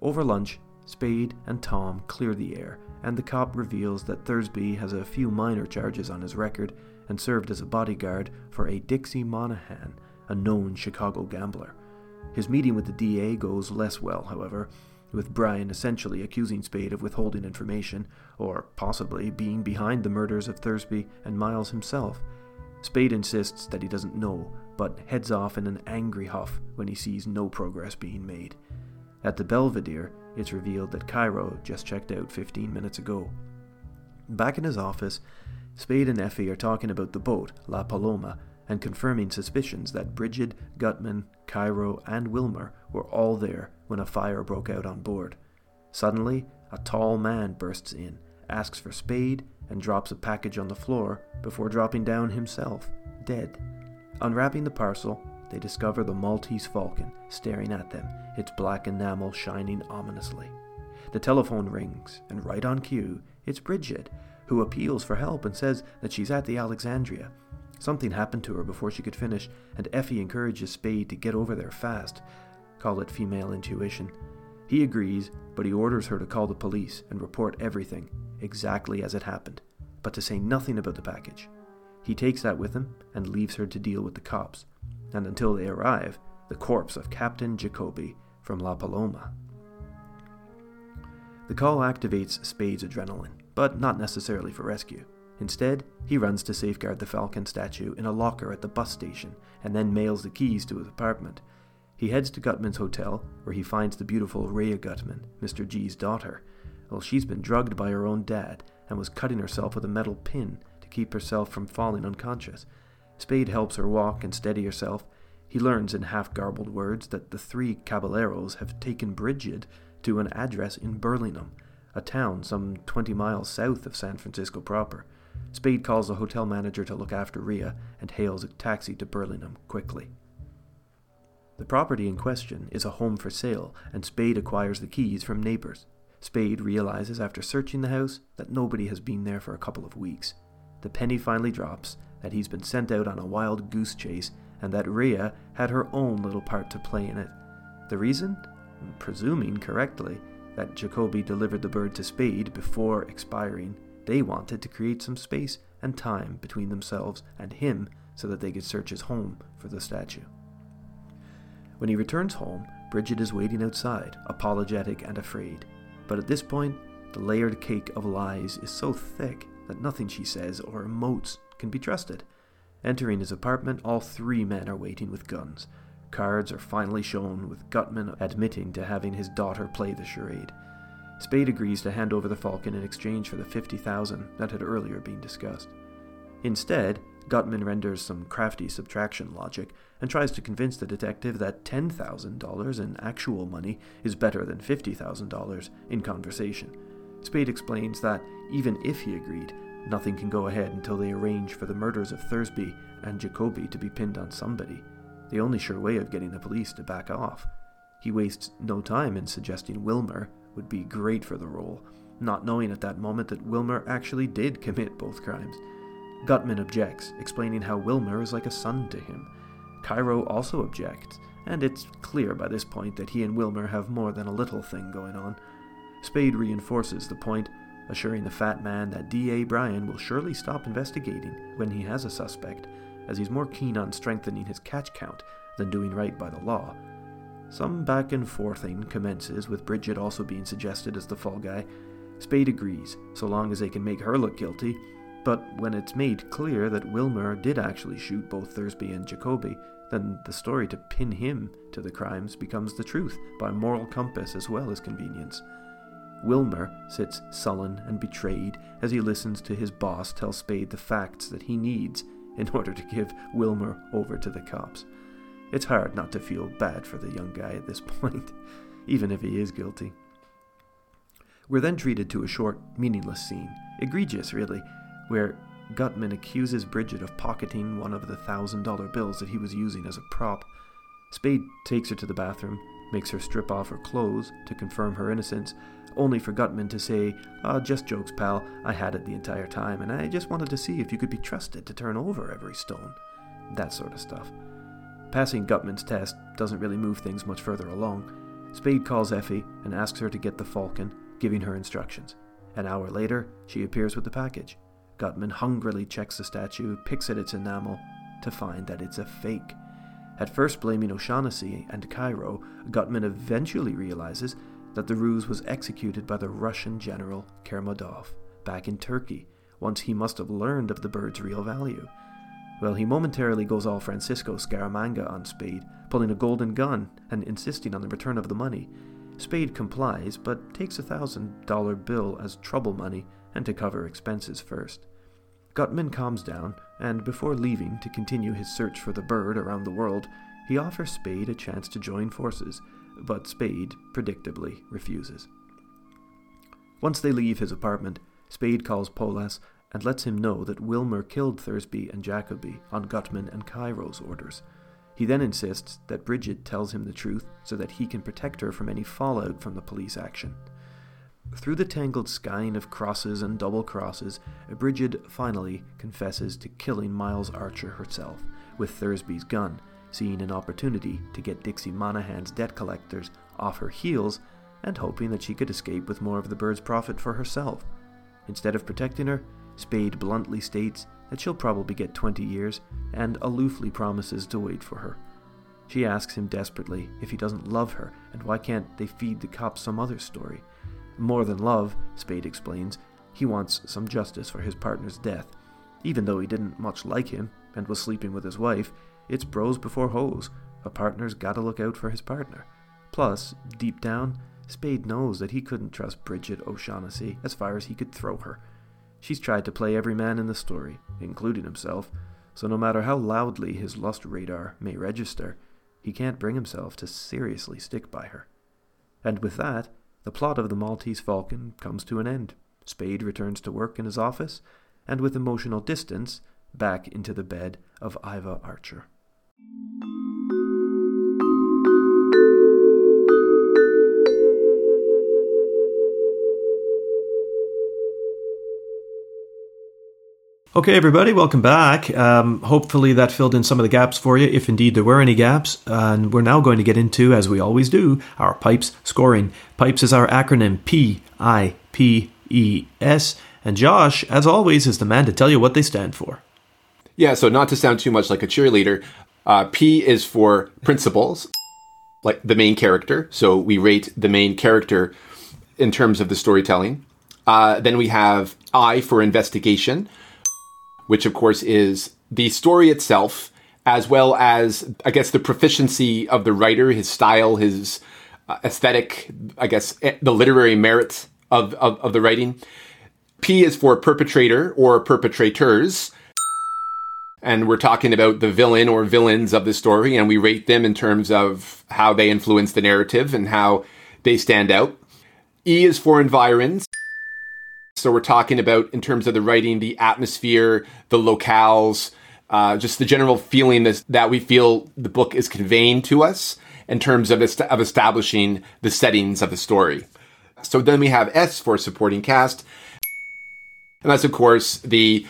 Over lunch, Spade and Tom clear the air, and the cop reveals that Thursby has a few minor charges on his record and served as a bodyguard for a Dixie Monahan, a known Chicago gambler. His meeting with the DA goes less well, however, with Bryan essentially accusing Spade of withholding information, or possibly being behind the murders of Thursby and Miles himself. Spade insists that he doesn't know, but heads off in an angry huff when he sees no progress being made. At the Belvedere, it's revealed that Cairo just checked out 15 minutes ago. Back in his office, Spade and Effie are talking about the boat, La Paloma, and confirming suspicions that Brigid, Gutman, Cairo, and Wilmer were all there when a fire broke out on board. Suddenly, a tall man bursts in, asks for Spade, and drops a package on the floor before dropping down himself, dead. Unwrapping the parcel, they discover the Maltese falcon staring at them, its black enamel shining ominously. The telephone rings, and right on cue, it's Brigid, who appeals for help and says that she's at the Alexandria. Something happened to her before she could finish, and Effie encourages Spade to get over there fast. Call it female intuition. He agrees, but he orders her to call the police and report everything, exactly as it happened, but to say nothing about the package. He takes that with him and leaves her to deal with the cops and until they arrive, the corpse of Captain Jacoby from La Paloma. The call activates Spade's adrenaline, but not necessarily for rescue. Instead, he runs to safeguard the Falcon statue in a locker at the bus station and then mails the keys to his apartment. He heads to Gutman's hotel, where he finds the beautiful Rhea Gutman, Mr. G's daughter. Well, she's been drugged by her own dad and was cutting herself with a metal pin to keep herself from falling unconscious. Spade helps her walk and steady herself. He learns in half garbled words that the three caballeros have taken Brigid to an address in Burlingame, a town some 20 miles south of San Francisco proper. Spade calls the hotel manager to look after Rhea and hails a taxi to Burlingame quickly. The property in question is a home for sale, and Spade acquires the keys from neighbors. Spade realizes after searching the house that nobody has been there for a couple of weeks. The penny finally drops that he's been sent out on a wild goose chase and that Rhea had her own little part to play in it. The reason? Presuming correctly that Jacoby delivered the bird to Spade before expiring, they wanted to create some space and time between themselves and him so that they could search his home for the statue. When he returns home, Brigid is waiting outside, apologetic and afraid. But at this point, the layered cake of lies is so thick that nothing she says or emotes can be trusted. Entering his apartment, all three men are waiting with guns. Cards are finally shown, with Gutman admitting to having his daughter play the charade. Spade agrees to hand over the Falcon in exchange for the 50,000 that had earlier been discussed. Instead, Gutman renders some crafty subtraction logic and tries to convince the detective that $10,000 in actual money is better than $50,000 in conversation. Spade explains that even if he agreed, Nothing can go ahead until they arrange for the murders of Thursby and Jacoby to be pinned on somebody, the only sure way of getting the police to back off. He wastes no time in suggesting Wilmer would be great for the role, not knowing at that moment that Wilmer actually did commit both crimes. Gutman objects, explaining how Wilmer is like a son to him. Cairo also objects, and it's clear by this point that he and Wilmer have more than a little thing going on. Spade reinforces the point assuring the fat man that D.A. Bryan will surely stop investigating when he has a suspect, as he's more keen on strengthening his catch count than doing right by the law. Some back and forthing commences, with Brigid also being suggested as the fall guy. Spade agrees, so long as they can make her look guilty, but when it's made clear that Wilmer did actually shoot both Thursby and Jacoby, then the story to pin him to the crimes becomes the truth by moral compass as well as convenience. Wilmer sits sullen and betrayed as he listens to his boss tell Spade the facts that he needs in order to give Wilmer over to the cops. It's hard not to feel bad for the young guy at this point, even if he is guilty. We're then treated to a short, meaningless scene, egregious really, where Gutman accuses Brigid of pocketing one of the thousand dollar bills that he was using as a prop. Spade takes her to the bathroom, makes her strip off her clothes to confirm her innocence, only for Gutman to say, oh, just jokes, pal, I had it the entire time, and I just wanted to see if you could be trusted to turn over every stone. That sort of stuff. Passing Gutman's test doesn't really move things much further along. Spade calls Effie and asks her to get the falcon, giving her instructions. An hour later, she appears with the package. Gutman hungrily checks the statue, picks at its enamel, to find that it's a fake. At first blaming O'Shaughnessy and Cairo, Gutman eventually realizes that the ruse was executed by the Russian general Kermadov back in Turkey once he must have learned of the bird's real value. Well, he momentarily goes all Francisco Scaramanga on Spade, pulling a golden gun and insisting on the return of the money. Spade complies, but takes a thousand dollar bill as trouble money and to cover expenses first. Gutman calms down, and before leaving to continue his search for the bird around the world, he offers Spade a chance to join forces but Spade, predictably, refuses. Once they leave his apartment, Spade calls Polhaus and lets him know that Wilmer killed Thursby and Jacoby on Gutman and Cairo's orders. He then insists that Brigid tells him the truth so that he can protect her from any fallout from the police action. Through the tangled skein of crosses and double crosses, Brigid finally confesses to killing Miles Archer herself with Thursby's gun seeing an opportunity to get Dixie Monahan's debt collectors off her heels and hoping that she could escape with more of the bird's profit for herself. Instead of protecting her, Spade bluntly states that she'll probably get 20 years and aloofly promises to wait for her. She asks him desperately if he doesn't love her and why can't they feed the cops some other story. More than love, Spade explains, he wants some justice for his partner's death. Even though he didn't much like him and was sleeping with his wife, it's bros before hoes. A partner's gotta look out for his partner. Plus, deep down, Spade knows that he couldn't trust Brigid O'Shaughnessy as far as he could throw her. She's tried to play every man in the story, including himself, so no matter how loudly his lust radar may register, he can't bring himself to seriously stick by her. And with that, the plot of the Maltese Falcon comes to an end. Spade returns to work in his office, and with emotional distance, back into the bed of Iva Archer. Okay, everybody, welcome back. Um, hopefully, that filled in some of the gaps for you, if indeed there were any gaps. And we're now going to get into, as we always do, our PIPES scoring. PIPES is our acronym P I P E S. And Josh, as always, is the man to tell you what they stand for. Yeah, so not to sound too much like a cheerleader, uh, P is for principles, like the main character. So we rate the main character in terms of the storytelling. Uh, then we have I for investigation which of course is the story itself, as well as, I guess, the proficiency of the writer, his style, his uh, aesthetic, I guess, eh, the literary merits of, of, of the writing. P is for perpetrator or perpetrators. And we're talking about the villain or villains of the story, and we rate them in terms of how they influence the narrative and how they stand out. E is for environs. So we're talking about in terms of the writing, the atmosphere, the locales, uh, just the general feeling that, that we feel the book is conveying to us in terms of, est- of establishing the settings of the story. So then we have S for supporting cast, and that's of course the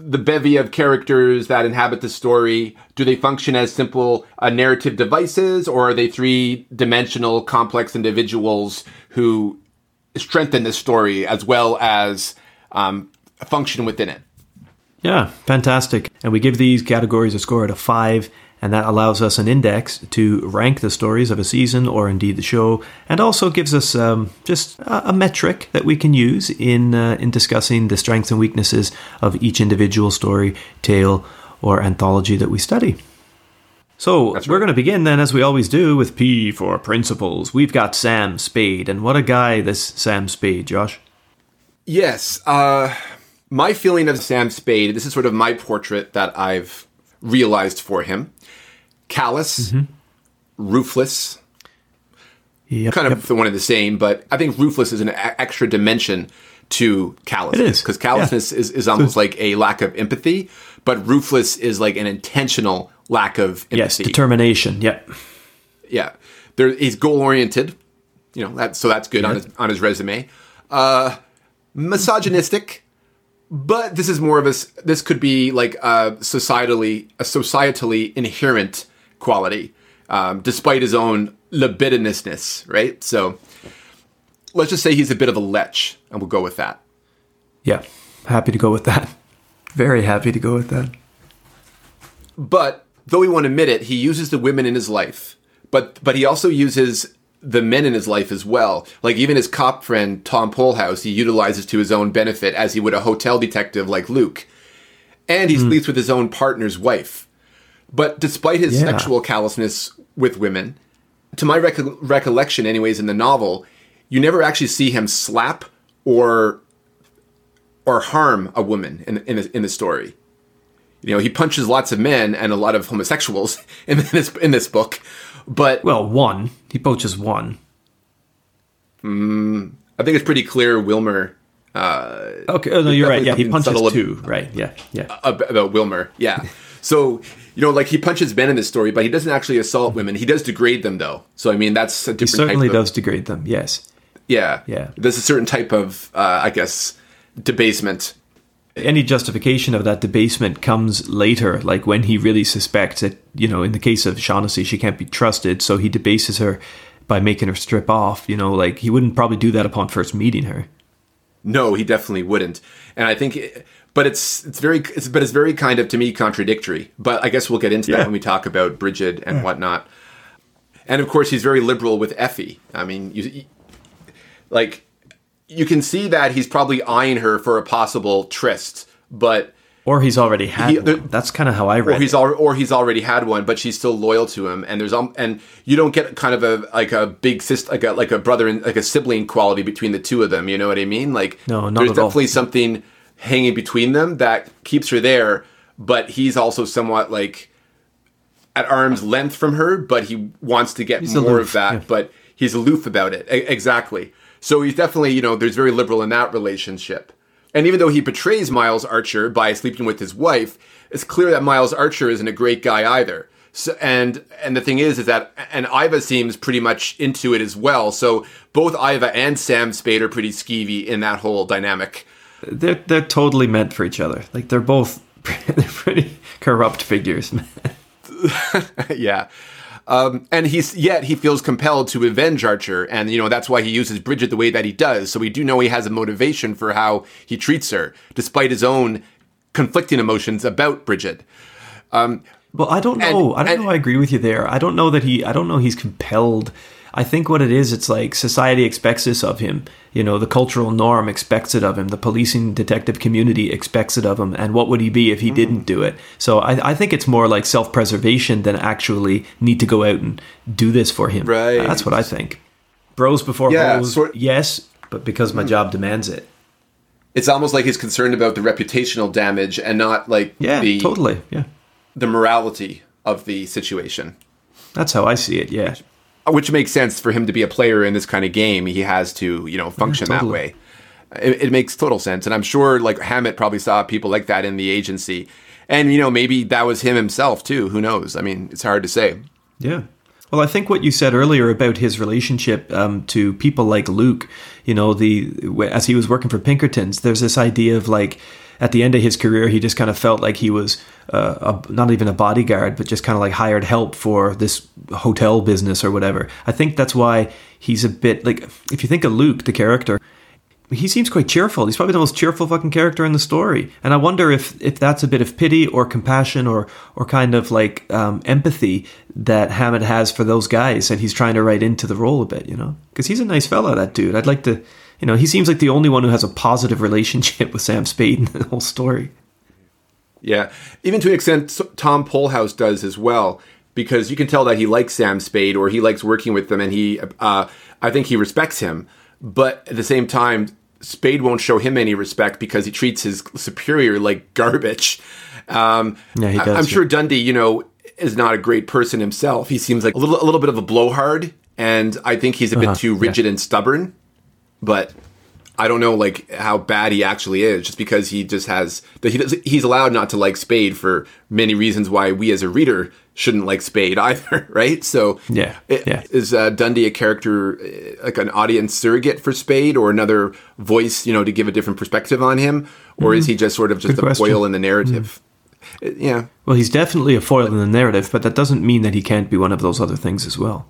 the bevy of characters that inhabit the story. Do they function as simple uh, narrative devices, or are they three dimensional, complex individuals who strengthen the story as well as um, function within it. Yeah, fantastic. And we give these categories a score out of five, and that allows us an index to rank the stories of a season or indeed the show, and also gives us um, just a, a, metric that we can use in uh, in discussing the strengths and weaknesses of each individual story, tale, or anthology that we study. So right. we're going to begin then, as we always do, with P for principles. We've got Sam Spade, and what a guy this Sam Spade, Josh. Yes, uh, my feeling of Sam Spade. This is sort of my portrait that I've realized for him. Callous, mm-hmm. ruthless, yep, kind of yep. the one and the same. But I think ruthless is an a- extra dimension to callousness because callousness yeah. is, is almost so, like a lack of empathy, but ruthless is like an intentional lack of empathy. Yes, determination. Yeah, yeah. There, he's goal oriented. You know that, so that's good yeah. on his on his resume. Uh, misogynistic, but this is more of a. This could be like a societally a societally inherent quality, um, despite his own libidinousness. Right. So let's just say he's a bit of a lech, and we'll go with that. Yeah, happy to go with that. Very happy to go with that. But though he won't admit it, he uses the women in his life, but but he also uses the men in his life as well. Like even his cop friend Tom Polhaus, he utilizes to his own benefit, as he would a hotel detective like Luke, and he mm. sleeps with his own partner's wife. But despite his yeah. sexual callousness with women, to my recollection, anyways, in the novel, you never actually see him slap or or harm a woman in in, in the story you know, he punches lots of men and a lot of homosexuals in this in this book. But well, one he poaches one. Mm, I think it's pretty clear. Wilmer. Uh, okay, oh, no, you're right. Yeah, he punches two. Right. Yeah, yeah. About Wilmer. Yeah. so you know, like he punches men in this story, but he doesn't actually assault women. He does degrade them, though. So I mean, that's a different. He certainly of, does degrade them. Yes. Yeah. Yeah. There's a certain type of, uh, I guess, debasement any justification of that debasement comes later, like when he really suspects that, you know, in the case of Shaughnessy, she can't be trusted, so he debases her by making her strip off, you know, like he wouldn't probably do that upon first meeting her. No, he definitely wouldn't. And I think but it's it's very it's but it's very kind of to me contradictory. But I guess we'll get into yeah. that when we talk about Brigid and yeah. whatnot. And of course, he's very liberal with Effie. I mean, you, like you can see that he's probably eyeing her for a possible tryst, but or he's already had he, one. That's kind of how I read. Or he's al- or he's already had one, but she's still loyal to him. And there's um, and you don't get kind of a like a big sister, like a like a brother and like a sibling quality between the two of them. You know what I mean? Like no, there's definitely all. something hanging between them that keeps her there. but he's also somewhat like at arm's length from her, but he wants to get He's more aloof, of that, yeah. but he's aloof about it. E- exactly. So he's definitely, you know, there's very liberal in that relationship. And even though he betrays Miles Archer by sleeping with his wife, it's clear that Miles Archer isn't a great guy either. So, and and the thing is, is that and Iva seems pretty much into it as well. So both Iva and Sam Spade are pretty skeevy in that whole dynamic. They're they're totally meant for each other. Like they're both they're pretty corrupt figures. man. yeah. Um, and he's yet he feels compelled to avenge Archer, and you know that's why he uses Brigid the way that he does. So we do know he has a motivation for how he treats her, despite his own conflicting emotions about Brigid. Um, Well, I don't And- know. I don't and- know. I agree with you there. I don't know that he. I don't know he's compelled. I think what it is, it's like society expects this of him. You know, the cultural norm expects it of him. The policing detective community expects it of him. And what would he be if he mm-hmm. didn't do it? So I, I think it's more like self preservation than actually need to go out and do this for him. Right. That's what I think. Bros before Yeah, sort- yes, but because my mm. job demands it. it's almost like he's concerned about the reputational damage and not like Yeah, the totally. Yeah, the morality of the situation. that's how I see it. Yeah. Which makes sense for him to be a player in this kind of game. He has to, you know, function totally. that way. It, it makes total sense, and I'm sure like Hammett probably saw people like that in the agency, and you know maybe that was him himself too. Who knows? I mean, it's hard to say. Yeah. Well, I think what you said earlier about his relationship um, to people like Luke, you know, the as he was working for Pinkertons, there's this idea of like at the end of his career, he just kind of felt like he was a, not even a bodyguard, but just kind of like hired help for this hotel business or whatever. I think that's why he's a bit like if you think of Luke, the character, he seems quite cheerful. He's probably the most cheerful fucking character in the story, and I wonder if if that's a bit of pity or compassion or or kind of like um, empathy that Hammett has for those guys, and he's trying to write into the role a bit, you know, because he's a nice fella, that dude. I'd like to, you know, he seems like the only one who has a positive relationship with Sam Spade in the whole story. Yeah, even to an extent, Tom Polhaus does as well, because you can tell that he likes Sam Spade or he likes working with them, and he, uh, I think he respects him. But at the same time, Spade won't show him any respect because he treats his superior like garbage. Um, Yeah, he I- does, I'm sure Dundy, you know, is not a great person himself. He seems like a little, a little bit of a blowhard, and I think he's a Uh-huh, bit too yeah. rigid and stubborn. But I don't know like how bad he actually is, just because he just has that he does, he's allowed not to like Spade for many reasons why we as a reader shouldn't like Spade either, right? So Yeah, i- yeah. is uh, Dundy a character uh, like an audience surrogate for Spade or another voice, you know, to give a different perspective on him, or is he just sort of just Good a question. foil in the narrative? Uh, yeah, Well, he's definitely a foil in the narrative, but that doesn't mean that he can't be one of those other things as well.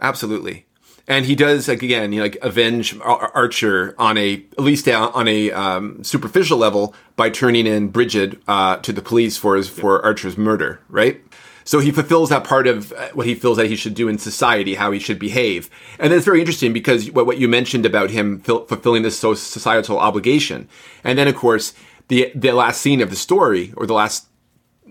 absolutely. And he does again, you know, like avenge Ar- Archer on a at least on a um, superficial level by turning in Brigid uh, to the police for his for Archer's murder, right? So he fulfills that part of uh, what he feels that he should do in society, how he should behave, and it's very interesting because what, what you mentioned about him fil- fulfilling this so- societal obligation, and then of course the the last scene of the story or the last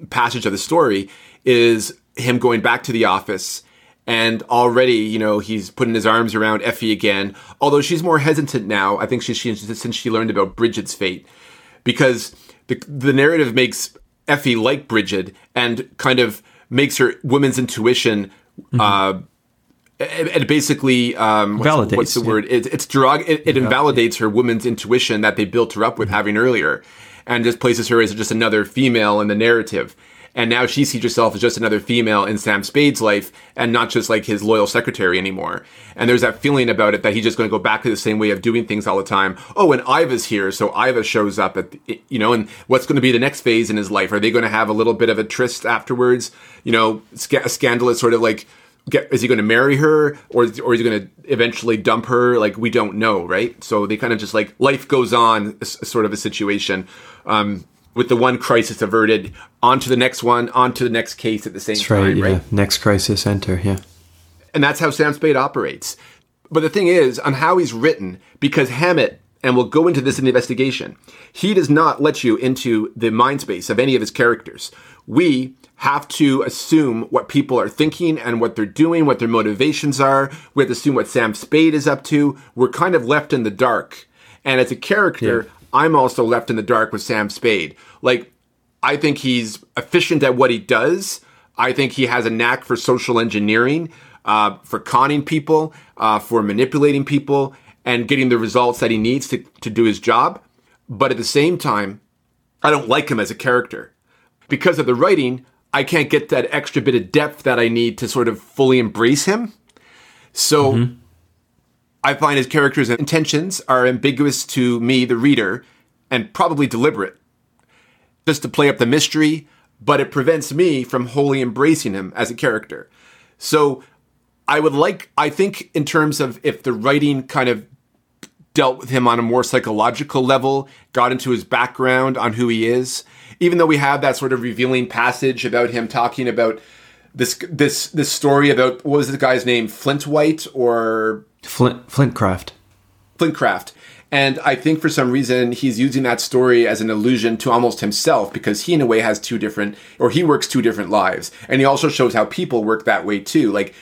passage of the story is him going back to the office and already you know he's putting his arms around effie again although she's more hesitant now i think she, she since she learned about brigid's fate because the, the narrative makes effie like brigid and kind of makes her woman's intuition uh it, it basically um, what's, Validates, what's the yeah. word? It, it's derog- It, it invalidates her woman's intuition that they built her up with having earlier, and just places her as just another female in the narrative. And now she sees herself as just another female in Sam Spade's life, and not just like his loyal secretary anymore. And there's that feeling about it that he's just going to go back to the same way of doing things all the time. Oh, and Iva's here, so Iva shows up at you know, and what's going to be the next phase in his life? Are they going to have a little bit of a tryst afterwards? You know, sca- a scandalous sort of like get, is he going to marry her or is, or is he going to eventually dump her like we don't know right so they kind of just like life goes on s- sort of a situation um, with the one crisis averted onto the next one onto the next case at the same That's right. time Yeah. right Next crisis, enter. Yeah. and that's how Sam Spade operates. But the thing is, on how he's written, because Hammett, and we'll go into this in the investigation, he does not let you into the mind space of any of his characters. We have to assume what people are thinking and what they're doing, what their motivations are. We have to assume what Sam Spade is up to. We're kind of left in the dark. And as a character, Yeah. I'm also left in the dark with Sam Spade. Like, I think he's efficient at what he does. I think he has a knack for social engineering, uh, for conning people, uh, for manipulating people, and getting the results that he needs to, to do his job. But at the same time, I don't like him as a character. Because of the writing, I can't get that extra bit of depth that I need to sort of fully embrace him. So mm-hmm. I find his character's intentions are ambiguous to me, the reader, and probably deliberate, just to play up the mystery, but it prevents me from wholly embracing him as a character. So I would like, I think, in terms of if the writing kind of dealt with him on a more psychological level, got into his background on who he is, even though we have that sort of revealing passage about him talking about this this this story about what was the guy's name, Flint White or Flint Flintcraft. Flintcraft. And I think for some reason he's using that story as an allusion to almost himself because he in a way has two different or he works two different lives. And he also shows how people work that way too. Like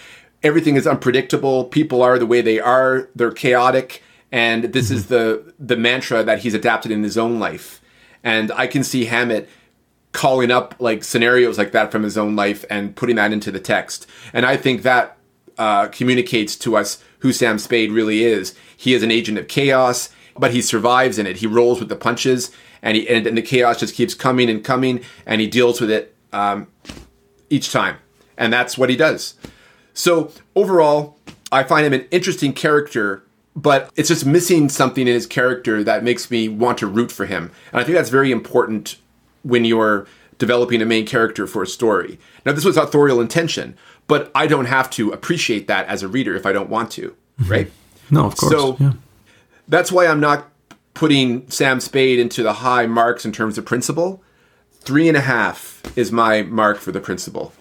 everything is unpredictable, people are the way they are, they're chaotic, and this mm-hmm. is the the mantra that he's adapted in his own life. And I can see Hammett calling up like scenarios like that from his own life and putting that into the text. And I think that uh, communicates to us who Sam Spade really is. He is an agent of chaos, but he survives in it. He rolls with the punches, and he and, and the chaos just keeps coming and coming, and he deals with it um, each time, and that's what he does. So overall, I find him an interesting character but it's just missing something in his character that makes me want to root for him. And I think that's very important when you're developing a main character for a story. Now, this was authorial intention, but I don't have to appreciate that as a reader if I don't want to, mm-hmm. right? no, of course. So yeah. that's why I'm not putting Sam Spade into the high marks in terms of principle. Three and a half is my mark for the principle.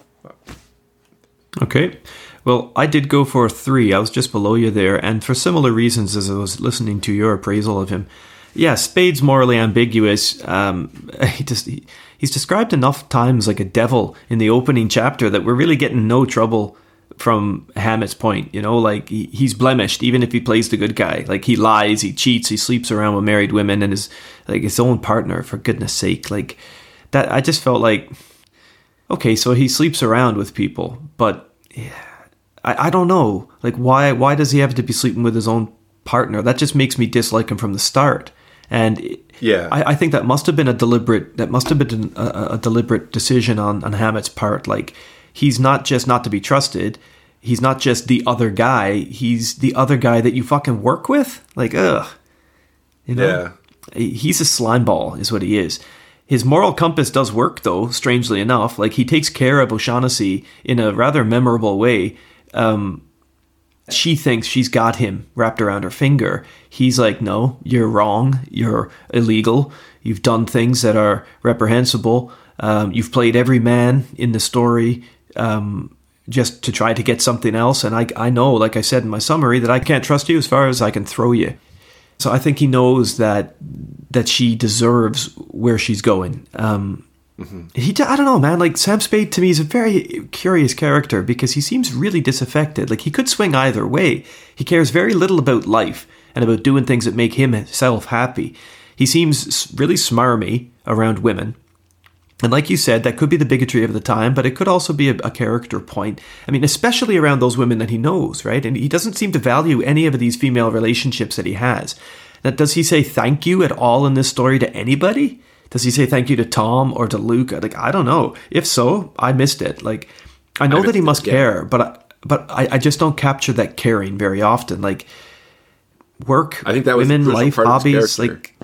Okay. Well, I did go for three. I was just below you there, and for similar reasons as I was listening to your appraisal of him. Yeah, Spade's morally ambiguous. Um, he just he, he's described enough times like a devil in the opening chapter that we're really getting no trouble from Hammett's point. You know, like he, he's blemished even if he plays the good guy. Like he lies, he cheats, he sleeps around with married women and his like his own partner. For goodness sake, like that. I just felt like okay, so he sleeps around with people, but. Yeah, I, I don't know. Like why why does he have to be sleeping with his own partner? That just makes me dislike him from the start. And yeah, I, I think that must have been a deliberate that must have been a, a deliberate decision on on Hammett's part. Like he's not just not to be trusted. He's not just the other guy. He's the other guy that you fucking work with. Like ugh, you know. Yeah. He's a slime ball, is what he is. His moral compass does work, though, strangely enough. Like, he takes care of O'Shaughnessy in a rather memorable way um, she thinks she's got him wrapped around her finger. He's like, no, you're wrong. You're illegal. You've done things that are reprehensible. Um, you've played every man in the story um, just to try to get something else. And I, I know, like I said in my summary, that I can't trust you as far as I can throw you. So I think he knows that that she deserves where she's going. Um, Mm-hmm. He, I don't know, man. Like Sam Spade to me is a very curious character because he seems really disaffected. Like he could swing either way. He cares very little about life and about doing things that make himself happy. He seems really smarmy around women. And like you said, that could be the bigotry of the time, but it could also be a, a, character point. I mean, especially around those women that he knows, right? And he doesn't seem to value any of these female relationships that he has. Now, does he say thank you at all in this story to anybody? Does he say thank you to Tom or to Luke? Like I don't know. If so, I missed it. Like I know I that he must it, care, but I, but I, I just don't capture that caring very often. Like work, I think that was women, life, hobbies. Like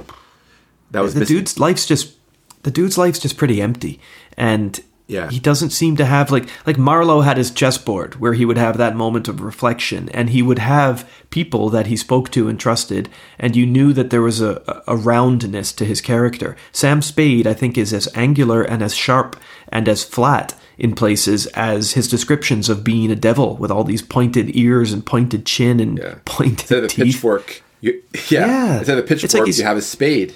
that was the missing. dude's life's just the dude's life's just pretty empty, and yeah. He doesn't seem to have like like Marlowe had his chessboard where he would have that moment of reflection and he would have people that he spoke to and trusted and you knew that there was a, a roundness to his character. Sam Spade I think is as angular and as sharp and as flat in places as his descriptions of being a devil with all these pointed ears and pointed chin and yeah. pointed Instead of the pitchfork. You, yeah. yeah. Instead of pitchfork like you have a spade.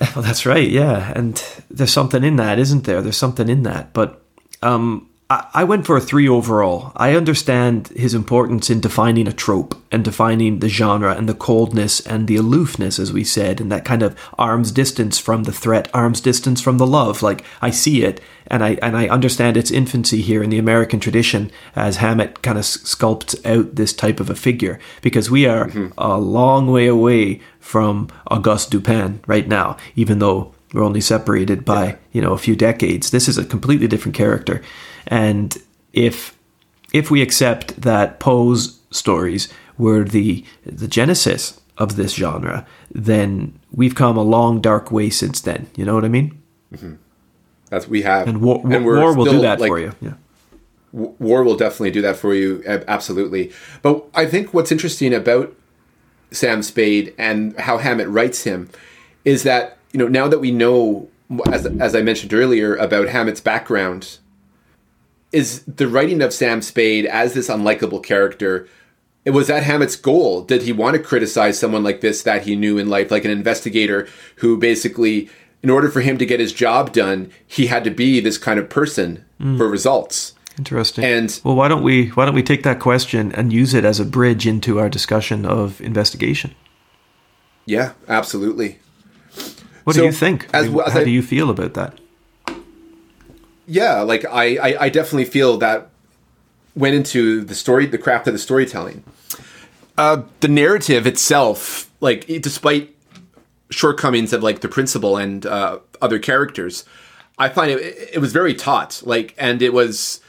Well, that's right, yeah. And there's something in that, isn't there? There's something in that. But um, I, I went for a three overall. I understand his importance in defining a trope and defining the genre and the coldness and the aloofness, as we said, and that kind of arm's distance from the threat, arm's distance from the love. Like I see it, and I and I understand its infancy here in the American tradition as Hammett kind of sculpts out this type of a figure because we are mm-hmm. a long way away from Auguste Dupin right now, even though we're only separated by yeah. you know a few decades. This is a completely different character, and if if we accept that Poe's stories were the the genesis of this genre, then we've come a long dark way since then. You know what I mean? Mm-hmm. That's we have, and war, and war will do that like, for you. Yeah. War will definitely do that for you, absolutely. But I think what's interesting about Sam Spade and how Hammett writes him is that you know now that we know as as I mentioned earlier about Hammett's background is the writing of Sam Spade as this unlikable character it was that Hammett's goal did he want to criticize someone like this that he knew in life like an investigator who basically in order for him to get his job done he had to be this kind of person mm. for results Interesting. And well, why don't we why don't we take that question and use it as a bridge into our discussion of investigation? Yeah, absolutely. What so, do you think? As, How as I, do you feel about that? Yeah, like I, I, I definitely feel that went into the story, the craft of the storytelling. Uh, the narrative itself, like despite shortcomings of like the principal and uh, other characters, I find it it was very taut. Like, and it was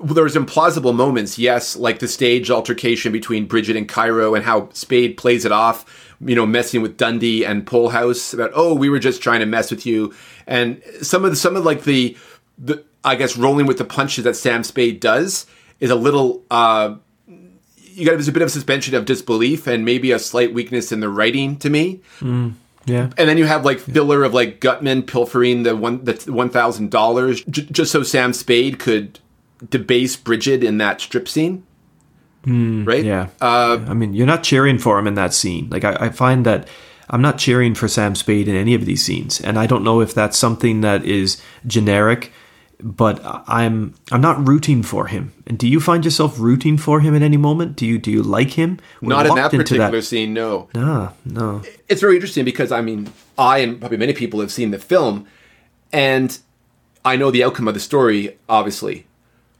there was implausible moments, yes, like the stage altercation between Brigid and Cairo and how Spade plays it off, you know, messing with Dundy and Polhaus about, oh, we were just trying to mess with you. And some of the, some of like the, the, I guess, rolling with the punches that Sam Spade does is a little, uh, you got there's a bit of suspension of disbelief and maybe a slight weakness in the writing to me. Mm. Yeah. And then you have like filler of like Gutman pilfering the one the one thousand dollars just so Sam Spade could debase Brigid in that strip scene. Mm, right? Yeah. Uh, I mean, you're not cheering for him in that scene. Like, I, I, find that I'm not cheering for Sam Spade in any of these scenes, and I don't know if that's something that is generic. But I'm I'm not rooting for him. And do you find yourself rooting for him at any moment? Do you do you like him? We're not in that particular that. scene. No. No. No. It's very interesting because I mean, I and probably many people have seen the film, and I know the outcome of the story, obviously.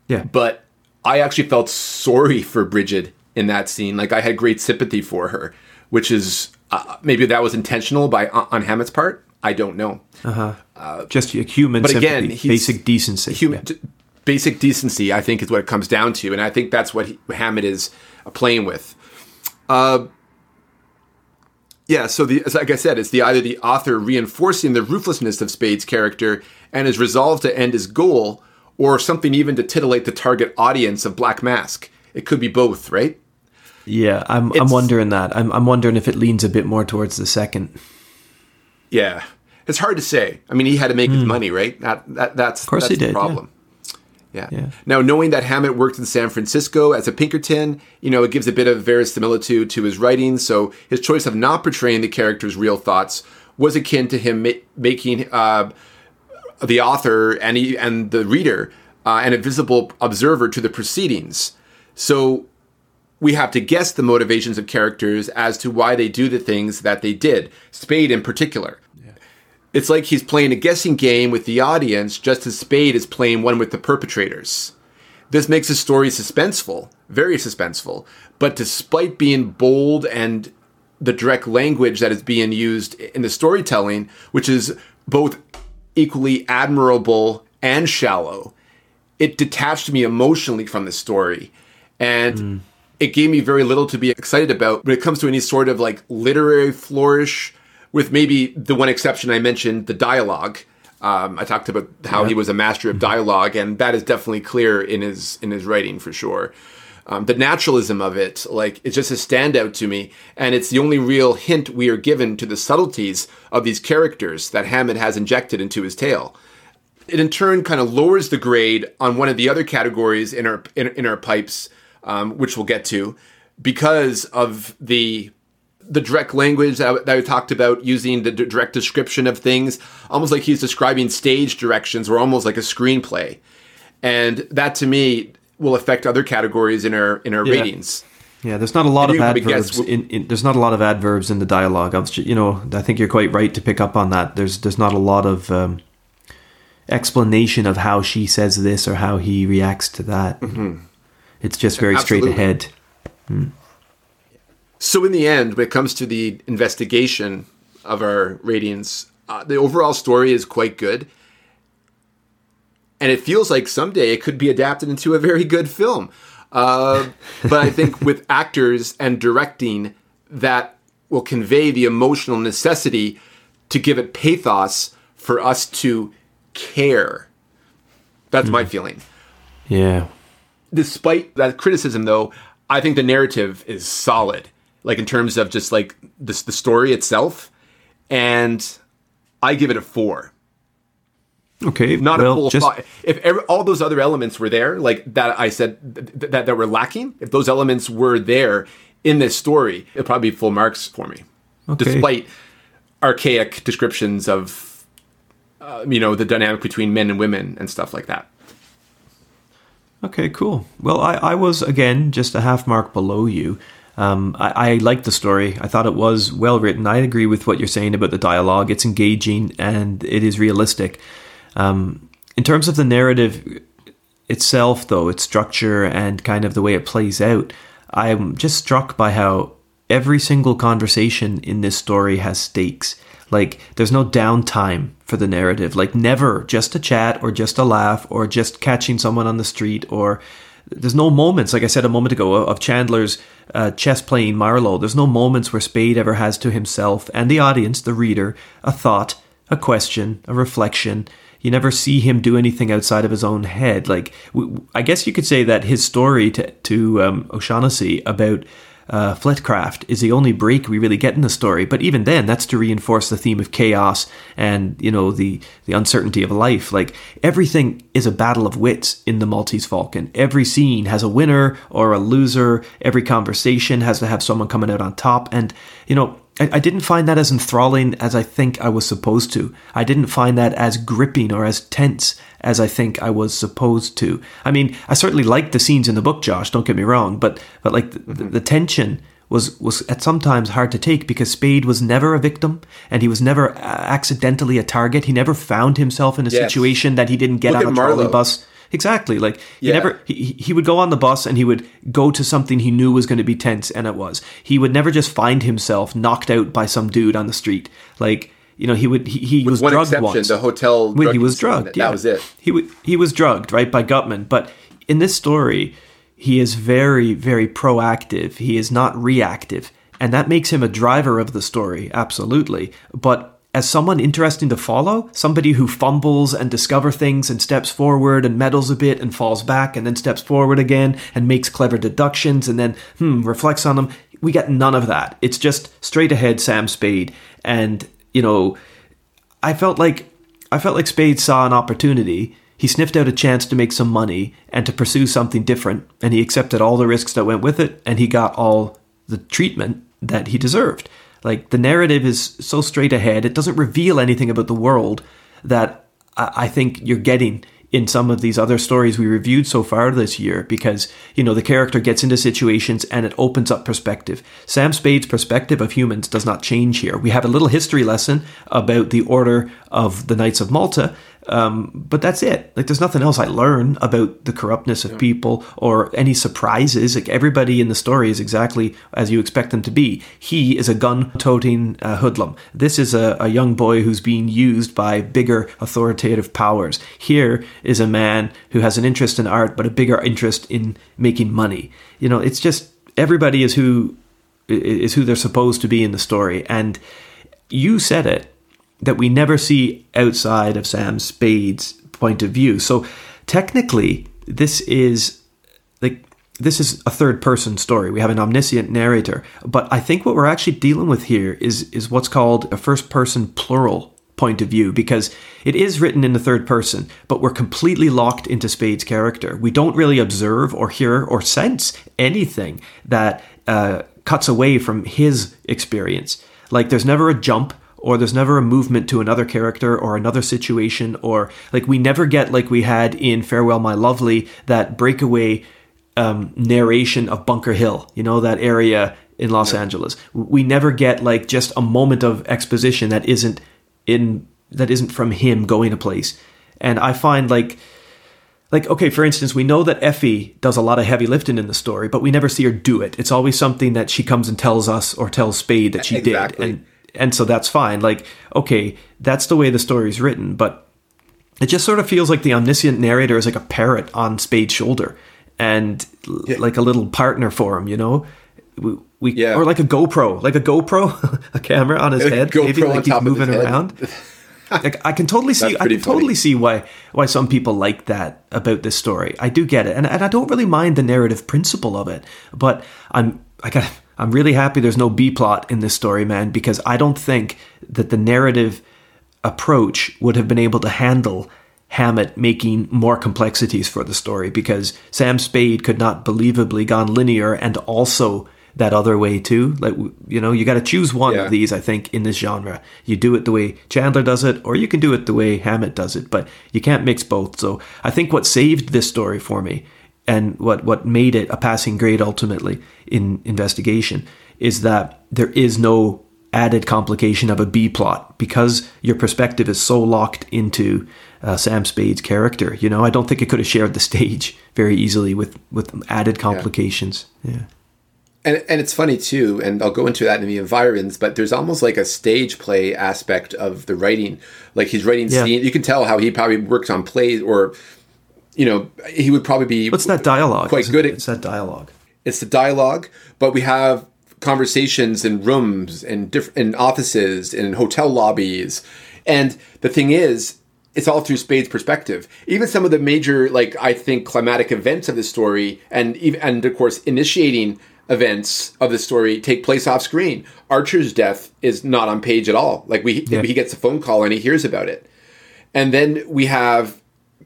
Yeah. But I actually felt sorry for Brigid in that scene. Like I had great sympathy for her, which is uh, maybe that was intentional by on Hammett's part. I don't know. Uh-huh. Uh, Just a human, but sympathy, again, basic decency. Human, yeah. basic decency, I think, is what it comes down to, and I think that's what he, Hammett is playing with. Uh, yeah, so the like I said, it's the either the author reinforcing the ruthlessness of Spade's character and his resolve to end his goal, or something even to titillate the target audience of Black Mask. It could be both, right? Yeah, I'm it's, I'm wondering that. I'm I'm wondering if it leans a bit more towards the second. Yeah, it's hard to say. I mean, he had to make mm. his hmm. money, right? That, that that's of course that's he did. problem. Yeah. yeah. Now, knowing that Hammett worked in San Francisco as a Pinkerton, you know, it gives a bit of verisimilitude to his writing. So his choice of not portraying the character's real thoughts was akin to him ma- making uh, the author and he, and the reader uh, and a visible observer to the proceedings. So we have to guess the motivations of characters as to why they do the things that they did. Spade in particular. It's like he's playing a guessing game with the audience, just as Spade is playing one with the perpetrators. This makes the story suspenseful, very suspenseful. But despite being bold and the direct language that is being used in the storytelling, which is both equally admirable and shallow. It detached me emotionally from the story. And mm. it gave me very little to be excited about when it comes to any sort of like literary flourish, with maybe the one exception I mentioned, the dialogue. Um, I talked about how yeah. he was a master of mm-hmm. dialogue, and that is definitely clear in his in his writing for sure um, the naturalism of it, like it's just a standout to me, and it's the only real hint we are given to the subtleties of these characters that Hammett has injected into his tale. It in turn kind of lowers the grade on one of the other categories in our in, in our pipes, um, which we'll get to, because of the the direct language that, that I talked about, using the d- direct description of things, almost like he's describing stage directions or almost like a screenplay. and that to me will affect other categories in our in our Yeah. ratings. Yeah, there's not a lot And of you probably guess adverbs. In, in, there's not a lot of adverbs in the dialogue. I was, you know, I think you're quite right to pick up on that. There's there's not a lot of um, explanation of how she says this or how he reacts to that. It's just very straight Absolutely. ahead. So in the end, when it comes to the investigation of our ratings, uh, the overall story is quite good, and it feels like someday it could be adapted into a very good film. Uh, but I think with actors and directing, that will convey the emotional necessity to give it pathos for us to care. That's my feeling Yeah. despite that criticism though i think the narrative is solid like in terms of just like the, the story itself and i give it a four Okay. not well, a full just five if every, all those other elements were there like that i said th- that, that were lacking if those elements were there in this story it'd probably be full marks for me Okay. despite archaic descriptions of uh, you know the dynamic between men and women and stuff like that Okay, cool. Well, I, I was again just a half mark below you. Um, I, I liked the story. I thought it was well written. I agree with what you're saying about the dialogue. It's engaging and it is realistic. Um, in terms of the narrative itself, though, its structure and kind of the way it plays out, I'm just struck by how every single conversation in this story has stakes. Like, there's no downtime for the narrative. Like, never just a chat or just a laugh or just catching someone on the street or. There's no moments, like I said a moment ago, of Chandler's uh, chess playing Marlowe. There's no moments where Spade ever has to himself and the audience, the reader, a thought, a question, a reflection. You never see him do anything outside of his own head. Like, I guess you could say that his story to, to um, O'Shaughnessy about uh, Flitcraft is the only break we really get in the story. But even then, that's to reinforce the theme of chaos and you know the the uncertainty of life. Like everything is a battle of wits in the Maltese Falcon. Every scene has a winner or a loser. Every conversation has to have someone coming out on top. And you know, I, I didn't find that as enthralling as I think I was supposed to. I didn't find that as gripping or as tense as I think I was supposed to. I mean, I certainly liked the scenes in the book, Josh. Don't get me wrong, but but like the, the, mm-hmm. the tension was was at sometimes hard to take because Spade was never a victim and he was never accidentally a target. He never found himself in a Yes. situation that he didn't get Look on a trolley bus. Exactly. Like he Yeah. never he, he would go on the bus and he would go to something he knew was going to be tense and it was. He would never just find himself knocked out by some dude on the street. Like you know, he would he, he was one drugged exception, once. the hotel when he was drugged. that yeah. was it. He wa- he was drugged right by Gutman, but in this story, he is very very proactive. He is not reactive, and that makes him a driver of the story. Absolutely, but. As someone interesting to follow, somebody who fumbles and discover things and steps forward and meddles a bit and falls back and then steps forward again and makes clever deductions and then hmm reflects on them. We get none of that. It's just straight ahead Sam Spade, and you know I felt like I felt like Spade saw an opportunity. He sniffed out a chance to make some money and to pursue something different, and he accepted all the risks that went with it, and he got all the treatment that he deserved. Like the narrative is so straight ahead; it doesn't reveal anything about the world that I, think you're getting in some of these other stories we reviewed so far this year because you know the character gets into situations and it opens up perspective. Sam spade's perspective of humans does not change here. We have a little history lesson about the order of the knights of malta um, but that's it. Like there's nothing else i learn about the corruptness of people or any surprises. Like everybody in the story is exactly as you expect them to be. He is a gun-toting uh, hoodlum. This is a, a young boy who's being used by bigger authoritative powers. Here is a man who has an interest in art but a bigger interest in making money. You know it's just everybody is who is who they're supposed to be in the story. And you said it that we never see outside of Sam Spade's point of view. So technically, this is like this is a third person story. We have an omniscient narrator, but I think what we're actually dealing with here is is what's called a first person plural point of view because it is written in the third person, but we're completely locked into Spade's character. We don't really observe or hear or sense anything that uh, cuts away from his experience. Like there's never a jump or there's never a movement to another character or another situation or like we never get like we had in Farewell My Lovely that breakaway um, narration of Bunker Hill, you know, that area in Los yeah. Angeles. We never get like just a moment of exposition that isn't in that isn't from him going a place. And I find like like okay for instance we know that effie does a lot of heavy lifting in the story but we never see her do it it's always something that she comes and tells us or tells spade that she exactly. did and and so that's fine like okay that's the way the story's written but it just sort of feels like the omniscient narrator is like a parrot on spade's shoulder and yeah. like a little partner for him you know we, we yeah. or like a gopro like a gopro a camera on his a head GoPro maybe like he's moving around like I can totally see I can funny. totally see why why some people like that about this story. I do get it. And and I don't really mind the narrative principle of it. But I'm I got I'm really happy there's no B plot in this story, man, because I don't think that the narrative approach would have been able to handle Hammett making more complexities for the story because Sam Spade could not believably gone linear and also that other way too. Like you know, you got to choose one yeah. of these. I think in this genre, you do it the way Chandler does it, or you can do it the way Hammett does it. But you can't mix both. So I think what saved this story for me, and what what made it a passing grade ultimately in investigation, is that there is no added complication of a B plot because your perspective is so locked into uh, Sam Spade's character. You know, I don't think it could have shared the stage very easily with with added complications. yeah. yeah and and it's funny too, and I'll go into that in the environs, but there's almost like a stage play aspect of the writing. Like he's writing yeah. scene, you can tell how he probably works on plays, or you know, he would probably be. What's that dialogue? Quite good. At, it's that dialogue. It's the dialogue, but we have conversations in rooms and different in offices and in hotel lobbies, and the thing is. It's all through Spade's perspective. Even some of the major, like I think, climatic events of the story, and even and of course initiating events of the story take place off screen. Archer's death is not on page at all. Like we yeah. he gets a phone call and he hears about it. And then we have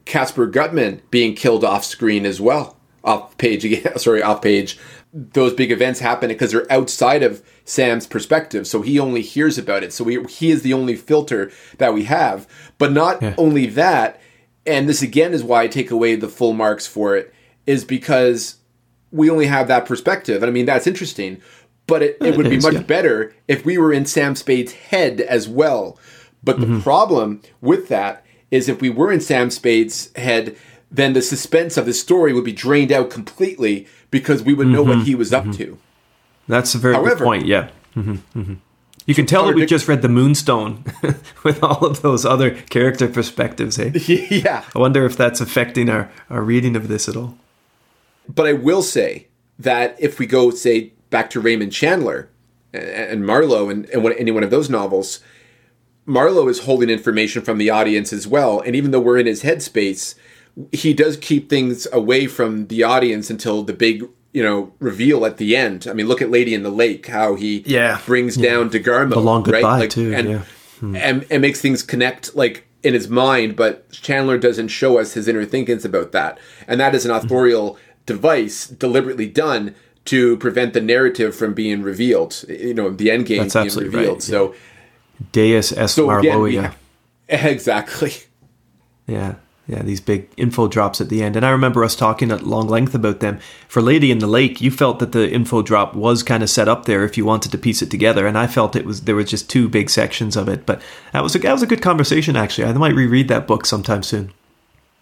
Casper Gutman being killed off screen as well. Off page again, sorry, off page. Those big events happen because they're outside of Sam's perspective, so he only hears about it. So we, he is the only filter that we have. But not yeah. only that, and this again is why I take away the full marks for it, is because we only have that perspective. And I mean, that's interesting, but it, it would be much yeah. better if we were in Sam Spade's head as well. But the mm-hmm. problem with that is if we were in Sam Spade's head, then the suspense of the story would be drained out completely because we would know mm-hmm. what he was up mm-hmm. to. That's a very However, good point. Yeah. Mm-hmm. Mm-hmm. You can tell that we just read the Moonstone with all of those other character perspectives. Hey, yeah. I wonder if that's affecting our, our reading of this at all. But I will say that if we go, say, back to Raymond Chandler and Marlowe and, and any one of those novels, Marlowe is holding information from the audience as well. And even though we're in his headspace, he does keep things away from the audience until the big, you know, reveal at the end. I mean, look at Lady in the Lake, how he yeah. brings yeah. down DeGarmo. The long goodbye, right? like, too. And, yeah. hmm. and, and makes things connect like in his mind, but Chandler doesn't show us his inner thinkings about that. And that is an authorial device deliberately done to prevent the narrative from being revealed. You know, the end game That's being revealed. Right, so Deus ex so yeah, exactly. Yeah. Yeah, these big info drops at the end. And I remember us talking at long length about them. For Lady in the Lake, you felt that the info drop was kind of set up there if you wanted to piece it together. And I felt it was there were just two big sections of it. But that was a, that was a good conversation, actually. I might reread that book sometime soon.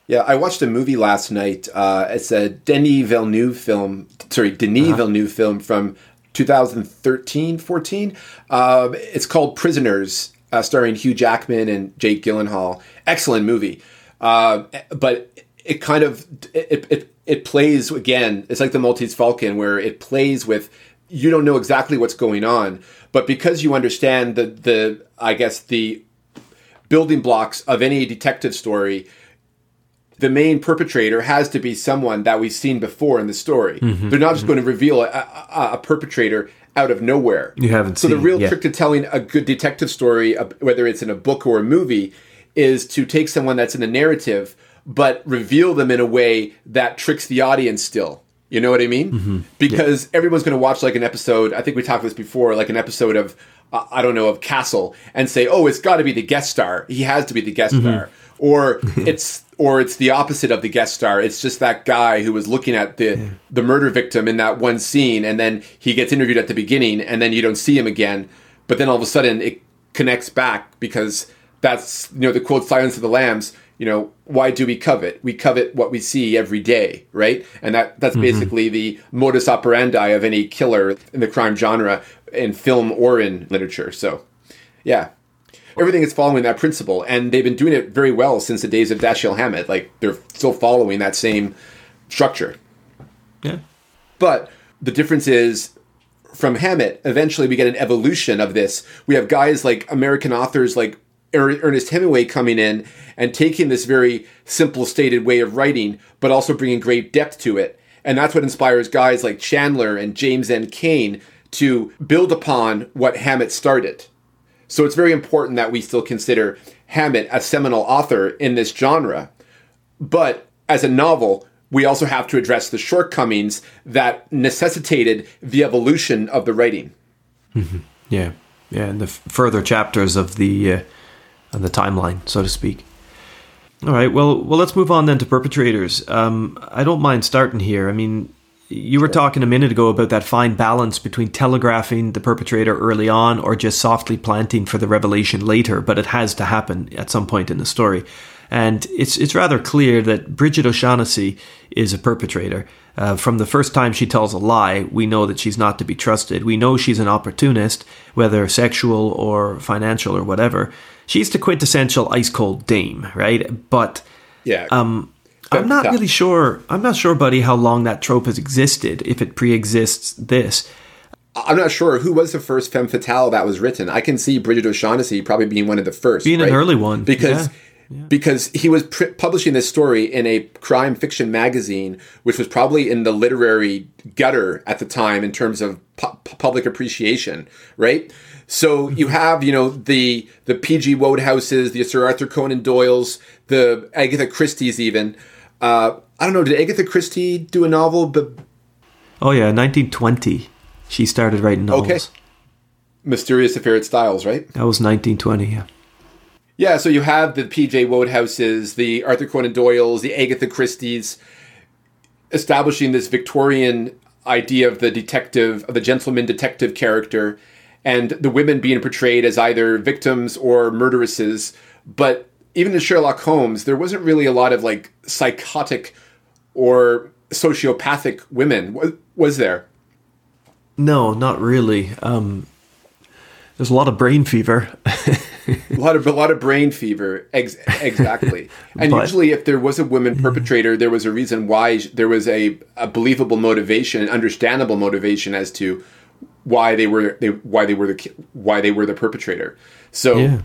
Yeah, I watched a movie last night. Uh, it's a Denis Villeneuve film. Sorry, Denis uh-huh. Villeneuve film from 2013, 14. Uh, it's called Prisoners, uh, starring Hugh Jackman and Jake Gyllenhaal. Excellent movie, uh, but it kind of it, it it plays again. It's like the Maltese Falcon, where it plays with you don't know exactly what's going on, but because you understand the the I guess the building blocks of any detective story the main perpetrator has to be someone that we've seen before in the story. Mm-hmm, They're not just mm-hmm. going to reveal a, a, a, perpetrator out of nowhere. You haven't so the real trick to telling a good detective story, whether it's in a book or a movie, is to take someone that's in the narrative but reveal them in a way that tricks the audience still. You know what I mean? Mm-hmm. Because yeah. everyone's going to watch like an episode. I think we talked this before, like an episode of uh, I don't know, of Castle and say, oh, it's got to be the guest star. He has to be the guest Mm-hmm. star. Or it's or it's the opposite of the guest star. It's just that guy who was looking at the the murder victim in that one scene, and then he gets interviewed at the beginning, and then you don't see him again. But then all of a sudden, it connects back because that's you know the quote "Silence of the Lambs." You know, why do we covet? We covet what we see every day, right? And that that's mm-hmm. basically the modus operandi of any killer in the crime genre in film or in literature. So, yeah, everything is following that principle, and they've been doing it very well since the days of Dashiell Hammett. Like they're still following that same structure. Yeah. But the difference is from Hammett, eventually we get an evolution of this. We have guys like American authors like Er- Ernest Hemingway coming in and taking this very simple stated way of writing, but also bringing great depth to it. And that's what inspires guys like Chandler and James M. Cain to build upon what Hammett started. So it's very important that we still consider Hammett a seminal author in this genre. But as a novel, we also have to address the shortcomings that necessitated the evolution of the writing. Yeah, yeah, and the f- further chapters of the uh, of the timeline, so to speak. All right, well, well, let's move on then to perpetrators. Um, I don't mind starting here. I mean, you were talking a minute ago about that fine balance between telegraphing the perpetrator early on or just softly planting for the revelation later, but it has to happen at some point in the story. And it's it's rather clear that Brigid O'Shaughnessy is a perpetrator. Uh, from the first time she tells a lie, we know that she's not to be trusted. We know she's an opportunist, whether sexual or financial or whatever. She's the quintessential ice cold dame, right? But Yeah. um, I'm not really sure. I'm not sure, buddy, how long that trope has existed. If it pre-exists this, I'm not sure who was the first femme fatale that was written. I can see Brigid O'Shaughnessy probably being one of the first. Being an early one, Because yeah, because he was pr- publishing this story in a crime fiction magazine, which was probably in the literary gutter at the time in terms of pu- public appreciation, right? So mm-hmm. you have, you know, the the P.G. Wodehouses, the Sir Arthur Conan Doyle's, the Agatha Christie's, even. Uh, I don't know. Did Agatha Christie do a novel? But oh yeah, 1920, she started writing novels. Okay. Mysterious Affair at Styles, right? That was 1920. Yeah. Yeah, so you have the P.J. Wodehouses, the Arthur Conan Doyle's, the Agatha Christie's, establishing this Victorian idea of the detective, of the gentleman detective character, and the women being portrayed as either victims or murderesses. But even in Sherlock Holmes, there wasn't really a lot of like psychotic or sociopathic women, was, was there? No, not really. Um, there's a lot of brain fever. a lot of a lot of brain fever ex- exactly and But- usually if there was a woman perpetrator there was a reason why there was a, a believable motivation an understandable motivation as to why they were they why they were the why they were the perpetrator so yeah.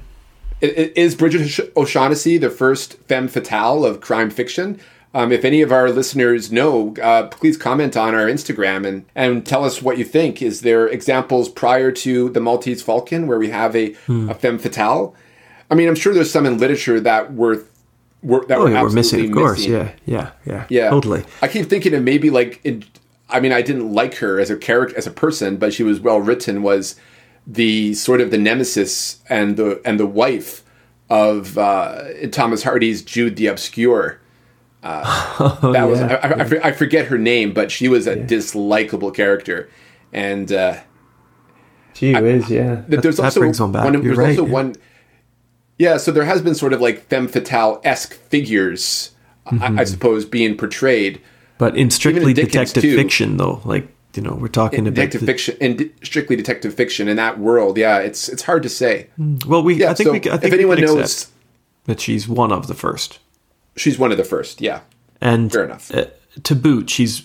Is Brigid O'Shaughnessy the first femme fatale of crime fiction? Um, if any of our listeners know, uh, please comment on our Instagram and, and tell us what you think. Is there examples prior to the Maltese Falcon where we have a, Hmm. a femme fatale? I mean, I'm sure there's some in literature that were, were that Oh, were missing, of course. missing. Yeah, yeah, yeah. Yeah, Totally. I keep thinking of maybe like, in, I mean, I didn't like her as a character, as a person, but she was well written. Was the sort of the nemesis and the and the wife of uh, Thomas Hardy's Jude the Obscure. Uh, that was Oh, yeah. I, I, I I forget her name, but she was a dislikable character, and uh, Gee whiz, yeah. th- there's that, also that back. one. There's right. also yeah. one. Yeah, so there has been sort of like femme fatale esque figures, Mm-hmm. I, I suppose, being portrayed. But in strictly Dickens, detective too. fiction, though, like you know, we're talking about detective the- fiction and strictly detective fiction in that world. Yeah, it's it's hard to say. Well, we Yeah, I think so we I think if anyone knows, that she's one of the first, she's one of the first. Yeah, and Fair enough. Uh, to boot, she's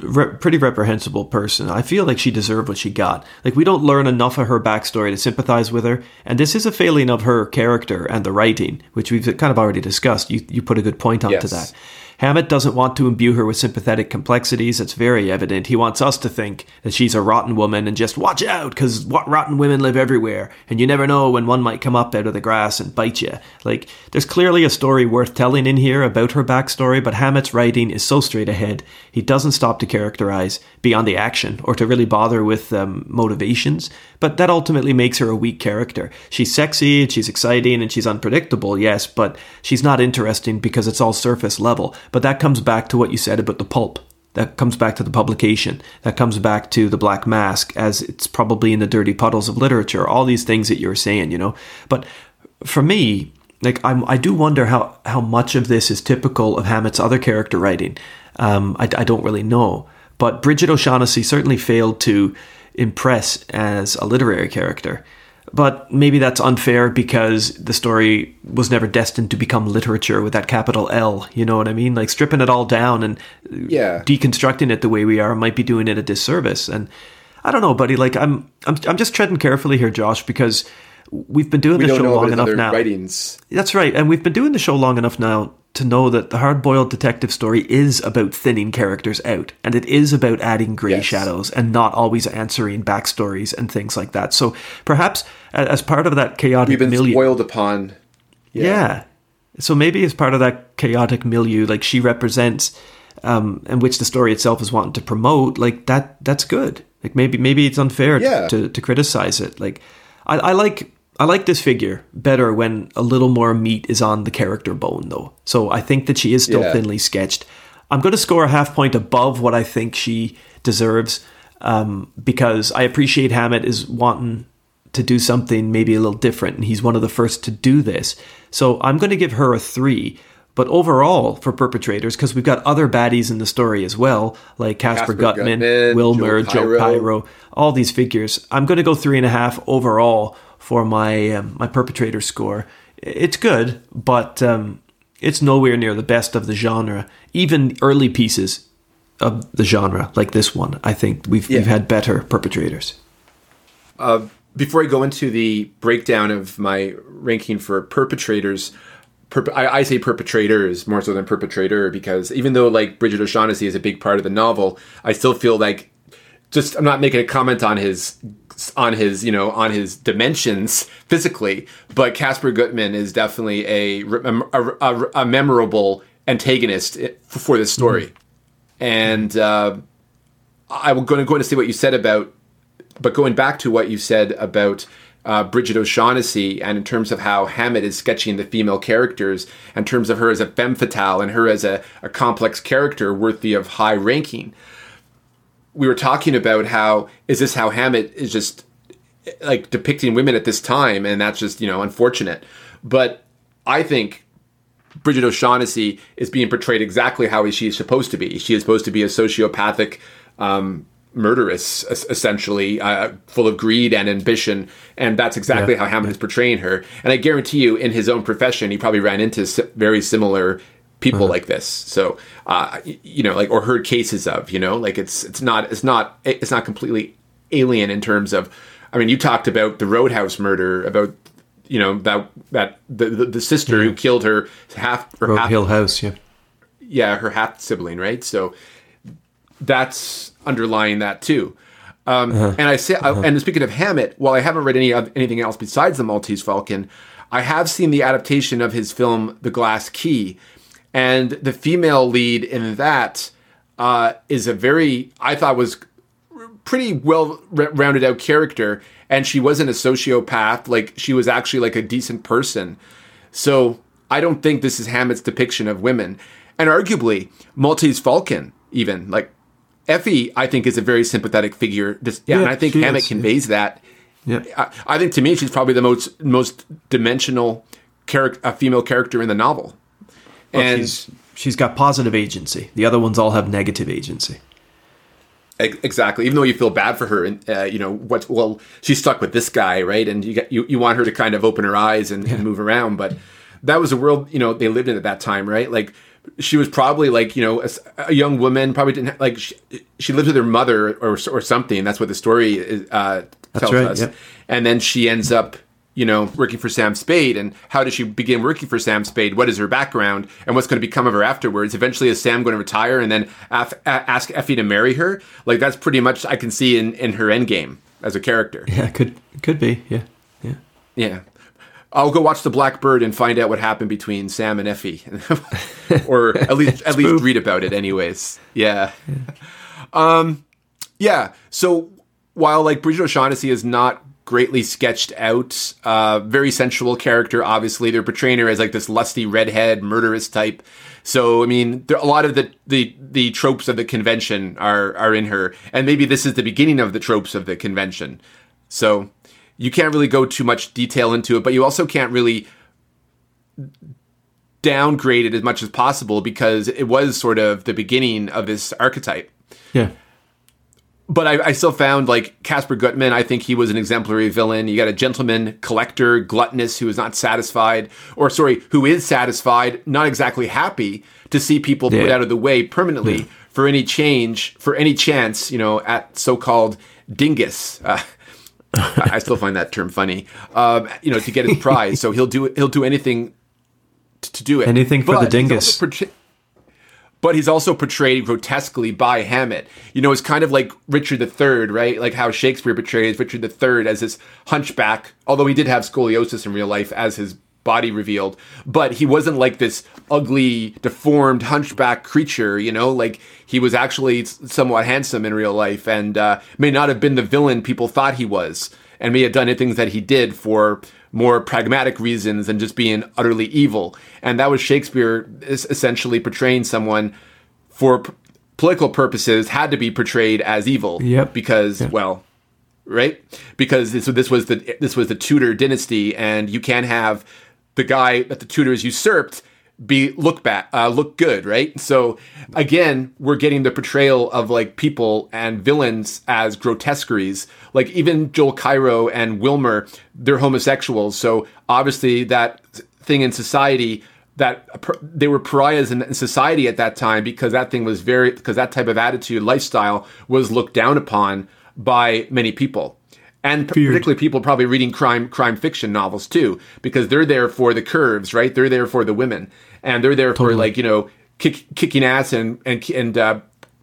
re- pretty reprehensible person. I feel like she deserved what she got. Like we don't learn enough of her backstory to sympathize with her, and this is a failing of her character and the writing, which we've kind of already discussed. You you put a good point onto Yes. that. Hammett doesn't want to imbue her with sympathetic complexities. It's very evident. He wants us to think that she's a rotten woman and just watch out because rotten women live everywhere and you never know when one might come up out of the grass and bite you. Like, there's clearly a story worth telling in here about her backstory, but Hammett's writing is so straight ahead. He doesn't stop to characterize beyond the action or to really bother with um, motivations, but that ultimately makes her a weak character. She's sexy and she's exciting and she's unpredictable, yes, but she's not interesting because it's all surface level. But that comes back to what you said about the pulp. That comes back to the publication. That comes back to the Black Mask, as it's probably in the dirty puddles of literature. All these things that you're saying, you know. But for me, like I'm, I do wonder how how much of this is typical of Hammett's other character writing. Um, I, I don't really know. But Brigid O'Shaughnessy certainly failed to impress as a literary character. But maybe that's unfair because the story was never destined to become literature with that capital L. You know what I mean? Like stripping it all down and uh, yeah. deconstructing it the way we are might be doing it a disservice. And I don't know, buddy. Like I'm, I'm, I'm just treading carefully here, Josh, because we've been doing we the show long enough now. Writings. That's right, and we've been doing the show long enough now to know that the hard-boiled detective story is about thinning characters out, and it is about adding grey yes. shadows and not always answering backstories and things like that. So perhaps as part of that chaotic, we've been milieu, spoiled upon. Yeah. yeah. So maybe as part of that chaotic milieu, like she represents, um, and which the story itself is wanting to promote, like that. That's good. Like maybe maybe it's unfair yeah. to, to criticize it. Like I, I like I like this figure better when a little more meat is on the character bone, though. So I think that she is still yeah. thinly sketched. I'm going to score a half point above what I think she deserves um, because I appreciate Hammett is wanting to do something maybe a little different, and he's one of the first to do this. So I'm going to give her a three. But overall, for perpetrators, because we've got other baddies in the story as well, like Casper, Gutman, Gutman, Wilmer, Joel Cairo. Joel Cairo, all these figures. I'm going to go three and a half overall for my um, my perpetrator score. It's good, but um, it's nowhere near the best of the genre. Even early pieces of the genre, like this one, I think we've yeah. we've had better perpetrators. Uh, before I go into the breakdown of my ranking for perpetrators, I, I, say perpetrators more so than perpetrator because even though like Brigid O'Shaughnessy is a big part of the novel, I still feel like just I'm not making a comment on his on his you know on his dimensions physically, but Casper Gutman is definitely a a, a, a memorable antagonist for this story, mm-hmm. and uh, I'm going to go into say what you said about, but going back to what you said about. Uh, Brigid O'Shaughnessy, and in terms of how Hammett is sketching the female characters, in terms of her as a femme fatale and her as a, a complex character worthy of high ranking we were talking about how is this how Hammett is just like depicting women at this time, and that's just you know unfortunate. But I think Brigid O'Shaughnessy is being portrayed exactly how she is supposed to be. She is supposed to be a sociopathic. Um, murderess essentially uh, full of greed and ambition and that's exactly yeah. how hammett is portraying her and i guarantee you in his own profession he probably ran into very similar people uh-huh. like this. So, uh, you know, like or heard cases of, you know, like it's it's not it's not it's not completely alien in terms of. I mean, you talked about the Roadhouse murder, about you know that that the the, the sister yeah. who killed her half or Road half, Hill House, yeah, yeah, her half sibling, right? So that's underlying that too. Um, uh-huh. And I say, uh-huh. and speaking of Hammett, while I haven't read any of anything else besides the Maltese Falcon, I have seen the adaptation of his film The Glass Key, and the female lead in that uh, is a very I thought was pretty well rounded out character, and she wasn't a sociopath. Like she was actually like a decent person. So I don't think this is Hammett's depiction of women, and arguably Maltese Falcon even like Effie I think is a very sympathetic figure. This, yeah, and I think Hammett is, conveys that. Yeah, I, I, think to me she's probably the most most dimensional character, a female character in the novel and she's, she's got positive agency. The other ones all have negative agency. Exactly. Even though you feel bad for her, and uh, you know what? Well, she's stuck with this guy, right? And you get you, you want her to kind of open her eyes and, yeah. and move around, but that was a world you know they lived in at that time, right? Like she was probably like you know a, a young woman, probably didn't have, like she, she, lived with her mother or or something. That's what the story is, uh, tells right, us. And then she ends up you know, working for Sam Spade, and how does she begin working for Sam Spade? What is her background, and what's going to become of her afterwards? Eventually, is Sam going to retire and then af- ask Effie to marry her? Like that's pretty much I can see in in her end game as a character. Yeah, could could be. Yeah, yeah, yeah. I'll go watch The Blackbird and find out what happened between Sam and Effie, or at least at least read about it, anyways. Yeah. yeah. Um, yeah. So while like Brigid O'Shaughnessy is not greatly sketched out. Uh, very sensual character, obviously. They're portraying her as like this lusty redhead, murderous type. So, I mean, there, a lot of the, the, the tropes of the convention are, are in her. And maybe this is the beginning of the tropes of the convention. So, you can't really go too much detail into it, but you also can't really downgrade it as much as possible because it was sort of the beginning of this archetype. Yeah but I, I, still found like Casper Gutman. I think he was an exemplary villain. You got a gentleman collector, gluttonous, who is not satisfied, or sorry, who is satisfied, not exactly happy to see people yeah. put out of the way permanently yeah. for any change, for any chance, you know, at so-called dingus. Uh, I still find that term funny. Um, you know, to get his prize, so he'll do he'll do anything to, to do it. Anything for the dingus but he's also portrayed grotesquely by Hammett. You know, it's kind of like Richard III, right? Like how Shakespeare portrays Richard III as this hunchback, although he did have scoliosis in real life as his body revealed, but he wasn't like this ugly, deformed hunchback creature, you know, like he was actually somewhat handsome in real life and uh, may not have been the villain people thought he was and may have done things that he did for more pragmatic reasons than just being utterly evil. And that was Shakespeare essentially portraying someone for p- political purposes had to be portrayed as evil. Yep. Because, yep. well, right? Because this, this was the this was the Tudor dynasty, and you can't have the guy that the Tudors usurped be look back uh, look good right? So again we're getting the portrayal of like people and villains as grotesqueries. Like even joel cairo and wilmer they're homosexuals. So obviously that thing in society that they were pariahs in society at that time because that thing was very because that type of attitude lifestyle was looked down upon by many people and Feared. particularly people probably reading crime crime fiction novels too, because they're there for the curves, right? They're there for the women, and they're there totally. for like you know kick, kicking ass and and and uh,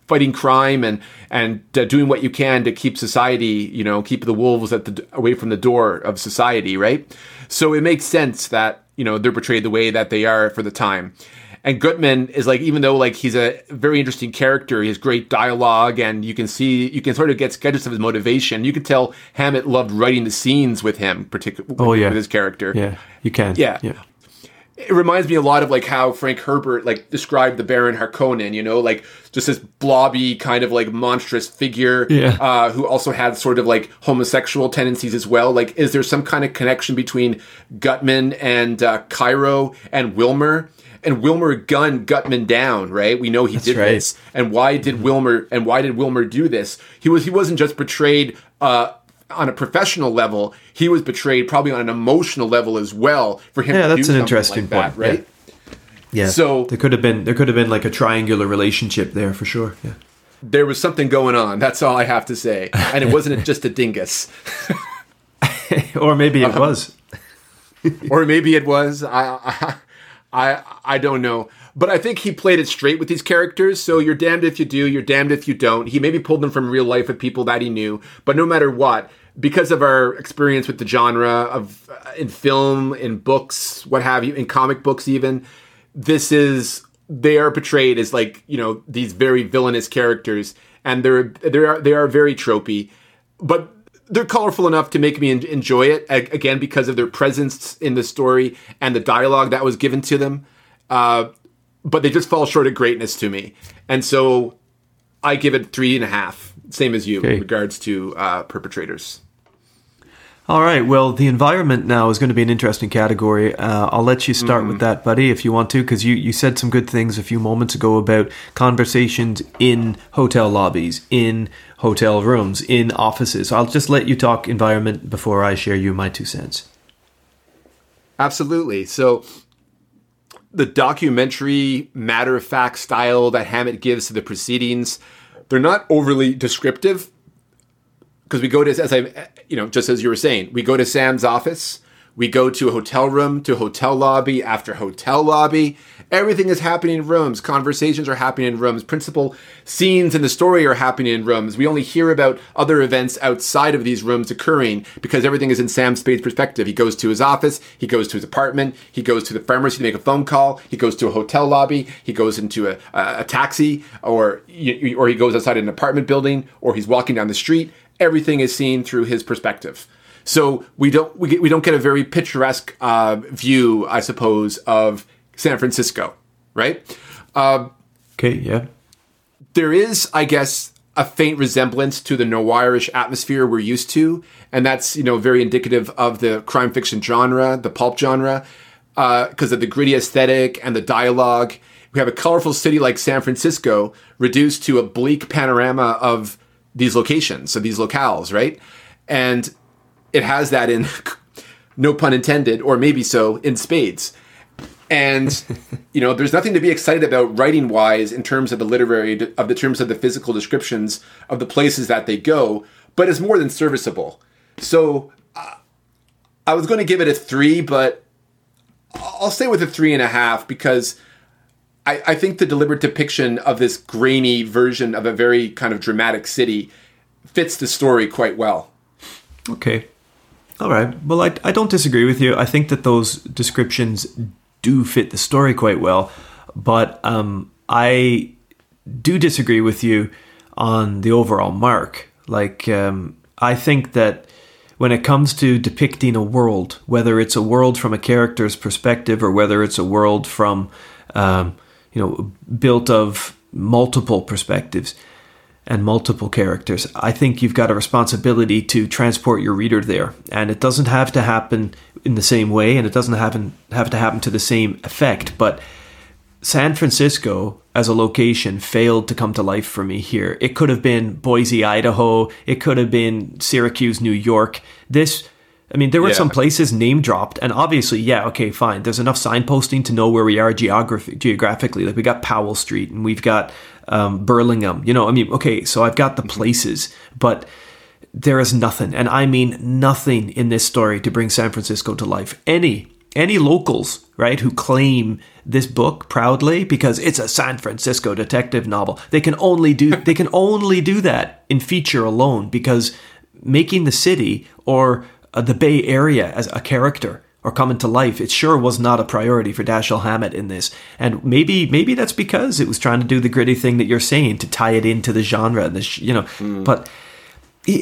fighting crime and and uh, doing what you can to keep society, you know, keep the wolves at the away from the door of society, right? So it makes sense that you know they're portrayed the way that they are for the time. And Gutman is like, even though like he's a very interesting character, he has great dialogue, and you can see you can sort of get sketches of his motivation. You can tell Hammett loved writing the scenes with him, particularly oh, yeah. with his character. Yeah, you can. Yeah. yeah. It reminds me a lot of like how Frank Herbert like described the Baron Harkonnen, you know, like just this blobby kind of like monstrous figure, yeah. uh, who also had sort of like homosexual tendencies as well. Like, is there some kind of connection between Gutman and uh, Cairo and Wilmer? And Wilmer gunned Gutman down, right? We know he That's did right. this. And why did Wilmer and why did Wilmer do this? He was he wasn't just betrayed uh, on a professional level. He was betrayed probably on an emotional level as well for him. Yeah, that's an interesting like point, that, right? Yeah. yeah. So there could have been there could have been like a triangular relationship there for sure. Yeah. There was something going on. That's all I have to say. And it wasn't just a dingus. or maybe it um, was. or maybe it was. I, I I I don't know. But I think he played it straight with these characters. So you're damned if you do, you're damned if you don't. He maybe pulled them from real life with people that he knew. But no matter what, because of our experience with the genre of uh, in film, in books, what have you, in comic books even, this is they are portrayed as like you know these very villainous characters, and they're they are they are very tropey, but they're colorful enough to make me enjoy it again because of their presence in the story and the dialogue that was given to them. Uh, but they just fall short of greatness to me, and so I give it three and a half, same as you, okay. in regards to uh, perpetrators. All right. Well, the environment now is going to be an interesting category. Uh, I'll let you start mm-hmm. with that, buddy, if you want to, because you, you said some good things a few moments ago about conversations in hotel lobbies, in hotel rooms, in offices. I'll just let you talk environment before I share you my two cents. Absolutely. So, the documentary matter of fact style that Hammett gives to the proceedings, they're not overly descriptive because we go to as I you know just as you were saying, we go to Sam's office, We go to a hotel room, to hotel lobby, after hotel lobby. Everything is happening in rooms. Conversations are happening in rooms. Principal scenes in the story are happening in rooms. We only hear about other events outside of these rooms occurring because everything is in Sam Spade's perspective. He goes to his office, he goes to his apartment, he goes to the pharmacy to make a phone call, he goes to a hotel lobby, he goes into a, a, a taxi, or or he goes outside an apartment building, or he's walking down the street. Everything is seen through his perspective. So we don't we, get, we don't get a very picturesque uh, view, I suppose, of San Francisco, right? Uh, okay, yeah. There is, I guess, a faint resemblance to the noirish atmosphere we're used to, and that's you know very indicative of the crime fiction genre, the pulp genre, because uh, of the gritty aesthetic and the dialogue. We have a colorful city like San Francisco reduced to a bleak panorama of these locations, so these locales, right? And it has that in, no pun intended, or maybe so, in spades. And you know, there's nothing to be excited about writing wise in terms of the literary of the terms of the physical descriptions of the places that they go, but it's more than serviceable. So uh, I was going to give it a three, but I'll stay with a three and a half because I, I think the deliberate depiction of this grainy version of a very kind of dramatic city fits the story quite well. Okay. All right. Well, I, I don't disagree with you. I think that those descriptions do fit the story quite well, but um, I do disagree with you on the overall mark. Like, um, I think that when it comes to depicting a world, whether it's a world from a character's perspective or whether it's a world from, um, you know, built of multiple perspectives, and multiple characters, I think you've got a responsibility to transport your reader there. And it doesn't have to happen in the same way and it doesn't happen, have to happen to the same effect. But San Francisco as a location failed to come to life for me here. It could have been Boise, Idaho. It could have been Syracuse, New York. This I mean, there were yeah. some places name dropped, and obviously, yeah, okay, fine. There's enough signposting to know where we are geographically. Like we got Powell Street, and we've got um, Burlingame. You know, I mean, okay, so I've got the mm-hmm. places, but there is nothing, and I mean nothing in this story to bring San Francisco to life. Any any locals, right, who claim this book proudly because it's a San Francisco detective novel, they can only do they can only do that in feature alone because making the city or uh, the Bay Area as a character or coming to life. It sure was not a priority for Dashiell Hammett in this, and maybe maybe that's because it was trying to do the gritty thing that you're saying to tie it into the genre. And the you know, mm. but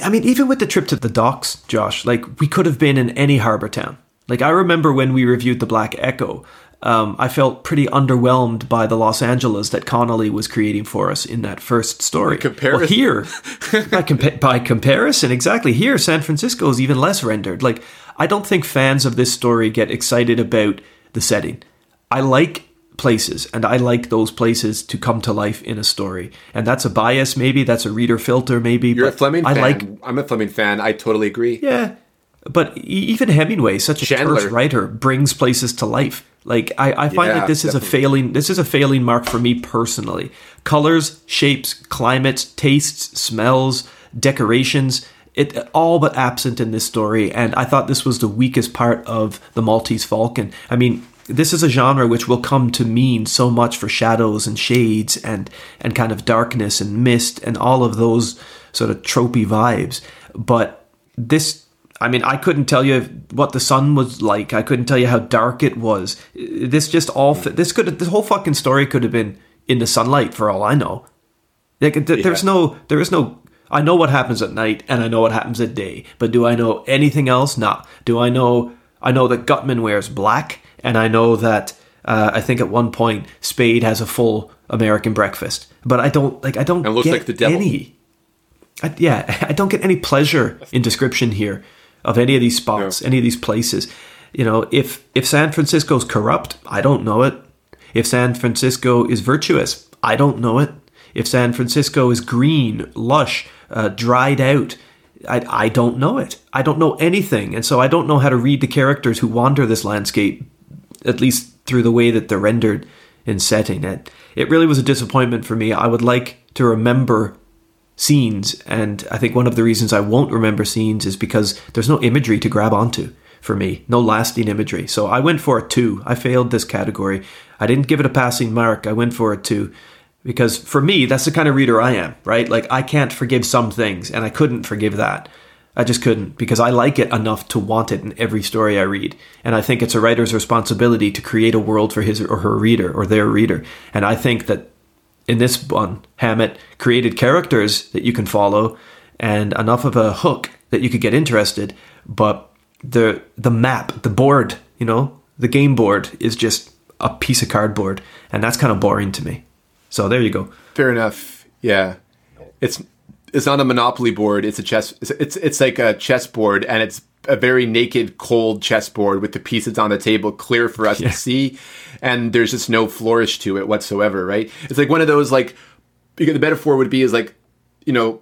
I mean, even with the trip to the docks, Josh, like we could have been in any harbor town. Like I remember when we reviewed the Black Echo, um, I felt pretty underwhelmed by the Los Angeles that Connelly was creating for us in that first story. By comparison, well, here, by, compa- by comparison, exactly here, San Francisco is even less rendered. Like, I don't think fans of this story get excited about the setting. I like places, and I like those places to come to life in a story. And that's a bias, maybe. That's a reader filter, maybe. You're a Fleming I fan. like. I'm a Fleming fan. I totally agree. Yeah, but even Hemingway, such a Chandler. terse writer, brings places to life. Like I, I find yeah, that this definitely. is a failing. This is a failing mark for me personally. Colors, shapes, climates, tastes, smells, decorations. It all but absent in this story, and I thought this was the weakest part of the Maltese Falcon. I mean, this is a genre which will come to mean so much for shadows and shades and and kind of darkness and mist and all of those sort of tropey vibes. But this I mean, I couldn't tell you what the sun was like. I couldn't tell you how dark it was. This just all hmm. this could this whole fucking story could have been in the sunlight for all I know. Like th- yeah. there's no there is no I know what happens at night and I know what happens at day, but do I know anything else? Nah. Do I know I know that Gutman wears black and I know that uh, I think at one point Spade has a full American breakfast, but I don't like I don't it looks get like the devil. any. I, yeah, I don't get any pleasure in description here of any of these spots, any of these places. You know, if if San Francisco's corrupt, I don't know it. If San Francisco is virtuous, I don't know it. If San Francisco is green, lush, uh, dried out, I, I don't know it. I don't know anything. And so I don't know how to read the characters who wander this landscape, at least through the way that they're rendered in setting. It, it really was a disappointment for me. I would like to remember scenes. And I think one of the reasons I won't remember scenes is because there's no imagery to grab onto. for me. No lasting imagery. So I went for a two. I failed this category. I didn't give it a passing mark. I went for a two because for me, that's the kind of reader I am, right? Like I can't forgive some things, and I couldn't forgive that. I just couldn't because I like it enough to want it in every story I read. And I think it's a writer's responsibility to create a world for his or her reader or their reader. And I think that in this one, Hammett created characters that you can follow and enough of a hook that you could get interested, but the the map, the board, you know, the game board is just a piece of cardboard, and that's kind of boring to me. So there you go. Fair enough. Yeah, it's it's not a monopoly board. It's a chess. It's it's, it's like a chess board, and it's a very naked, cold chessboard with the pieces on the table clear for us yeah. to see, and there's just no flourish to it whatsoever. Right? It's like one of those like because the metaphor would be is like you know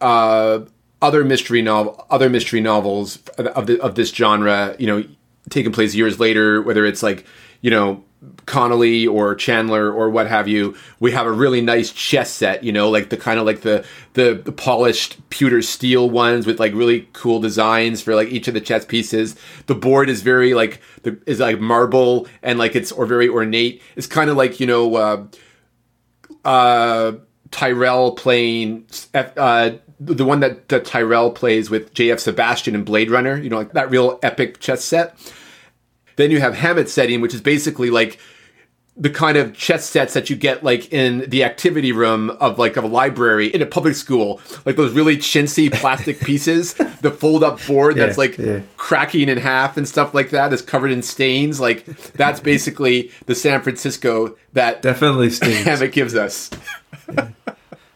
uh, other mystery novel, other mystery novels of the, of this genre, you know, taking place years later, whether it's like you know Connelly or Chandler or what have you, we have a really nice chess set, you know, like the kind of like the, the, the polished pewter steel ones with like really cool designs for like each of the chess pieces. The board is very like the is like marble and like it's or very ornate. It's kind of like you know uh, uh, Tyrell playing uh, the one that, that Tyrell plays with J.F. Sebastian in Blade Runner. You know, like that real epic chess set then you have Hammett setting, which is basically like the kind of chess sets that you get like in the activity room of like of a library in a public school, like those really chintzy plastic pieces, the fold up board yeah, that's like yeah. cracking in half and stuff like that is covered in stains. Like that's basically the San Francisco that definitely stains. Hammett gives us. yeah.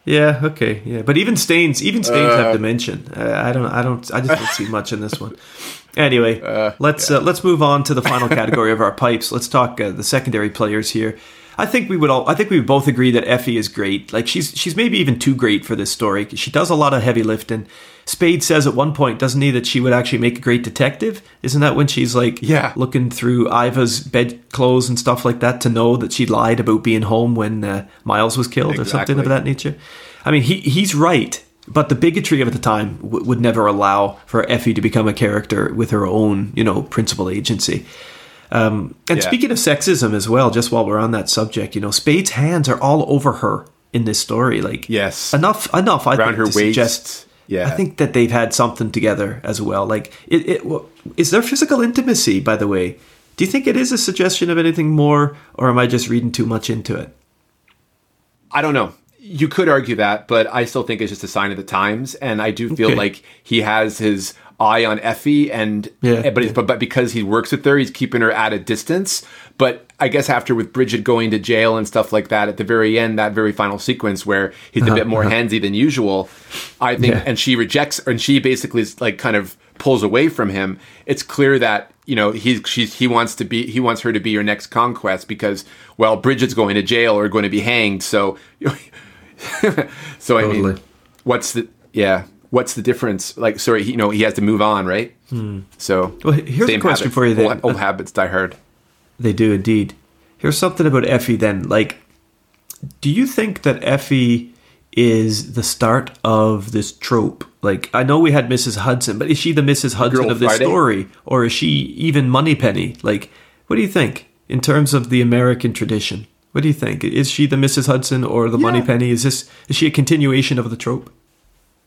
Yeah. okay, yeah, but even stains, even stains uh, have dimension. Uh, I don't, I don't, I just don't see much in this one. Anyway, uh, let's yeah. uh, let's move on to the final category of our pipes. Let's talk uh, the secondary players here. I think we would all. I think we would both agree that Effie is great. Like she's she's maybe even too great for this story. She does a lot of heavy lifting. Spade says at one point, doesn't he, that she would actually make a great detective? Isn't that when she's like, yeah, looking through Iva's bedclothes and stuff like that to know that she lied about being home when uh, Miles was killed exactly. or something of that nature? I mean, he he's right but the bigotry of the time w- would never allow for Effie to become a character with her own, you know, principal agency. Um, and yeah. speaking of sexism as well, just while we're on that subject, you know, Spade's hands are all over her in this story. Like, yes, enough, enough. I around think, her waist. Suggest, yeah, I think that they've had something together as well. Like, it, it is there physical intimacy? By the way, do you think it is a suggestion of anything more, or am I just reading too much into it? I don't know you could argue that, but I still think it's just a sign of the times, and I do feel okay. like he has his eye on Effie, and yeah, but, but but because he works with her, he's keeping her at a distance. But I guess after with Brigid going to jail and stuff like that, at the very end, that very final sequence where he's uh-huh, a bit more uh-huh. handsy than usual, I think, yeah. and she rejects, and she basically is like kind of pulls away from him. It's clear that you know he she's he wants to be he wants her to be your next conquest because well Brigid's going to jail or going to be hanged, so. so totally. I mean, what's the yeah? What's the difference? Like, sorry, you know, he has to move on, right? Hmm. So, well, here's a question for you. Then old, old habits die hard. They do indeed. Here's something about Effie. Then, like, do you think that Effie is the start of this trope? Like, I know we had Mrs. Hudson, but is she the Mrs. Hudson Girl of this Friday? story, or is she even Moneypenny? Like, what do you think in terms of the American tradition? What do you think? Is she the Mrs. Hudson or the yeah. Moneypenny? Is this is she a continuation of the trope?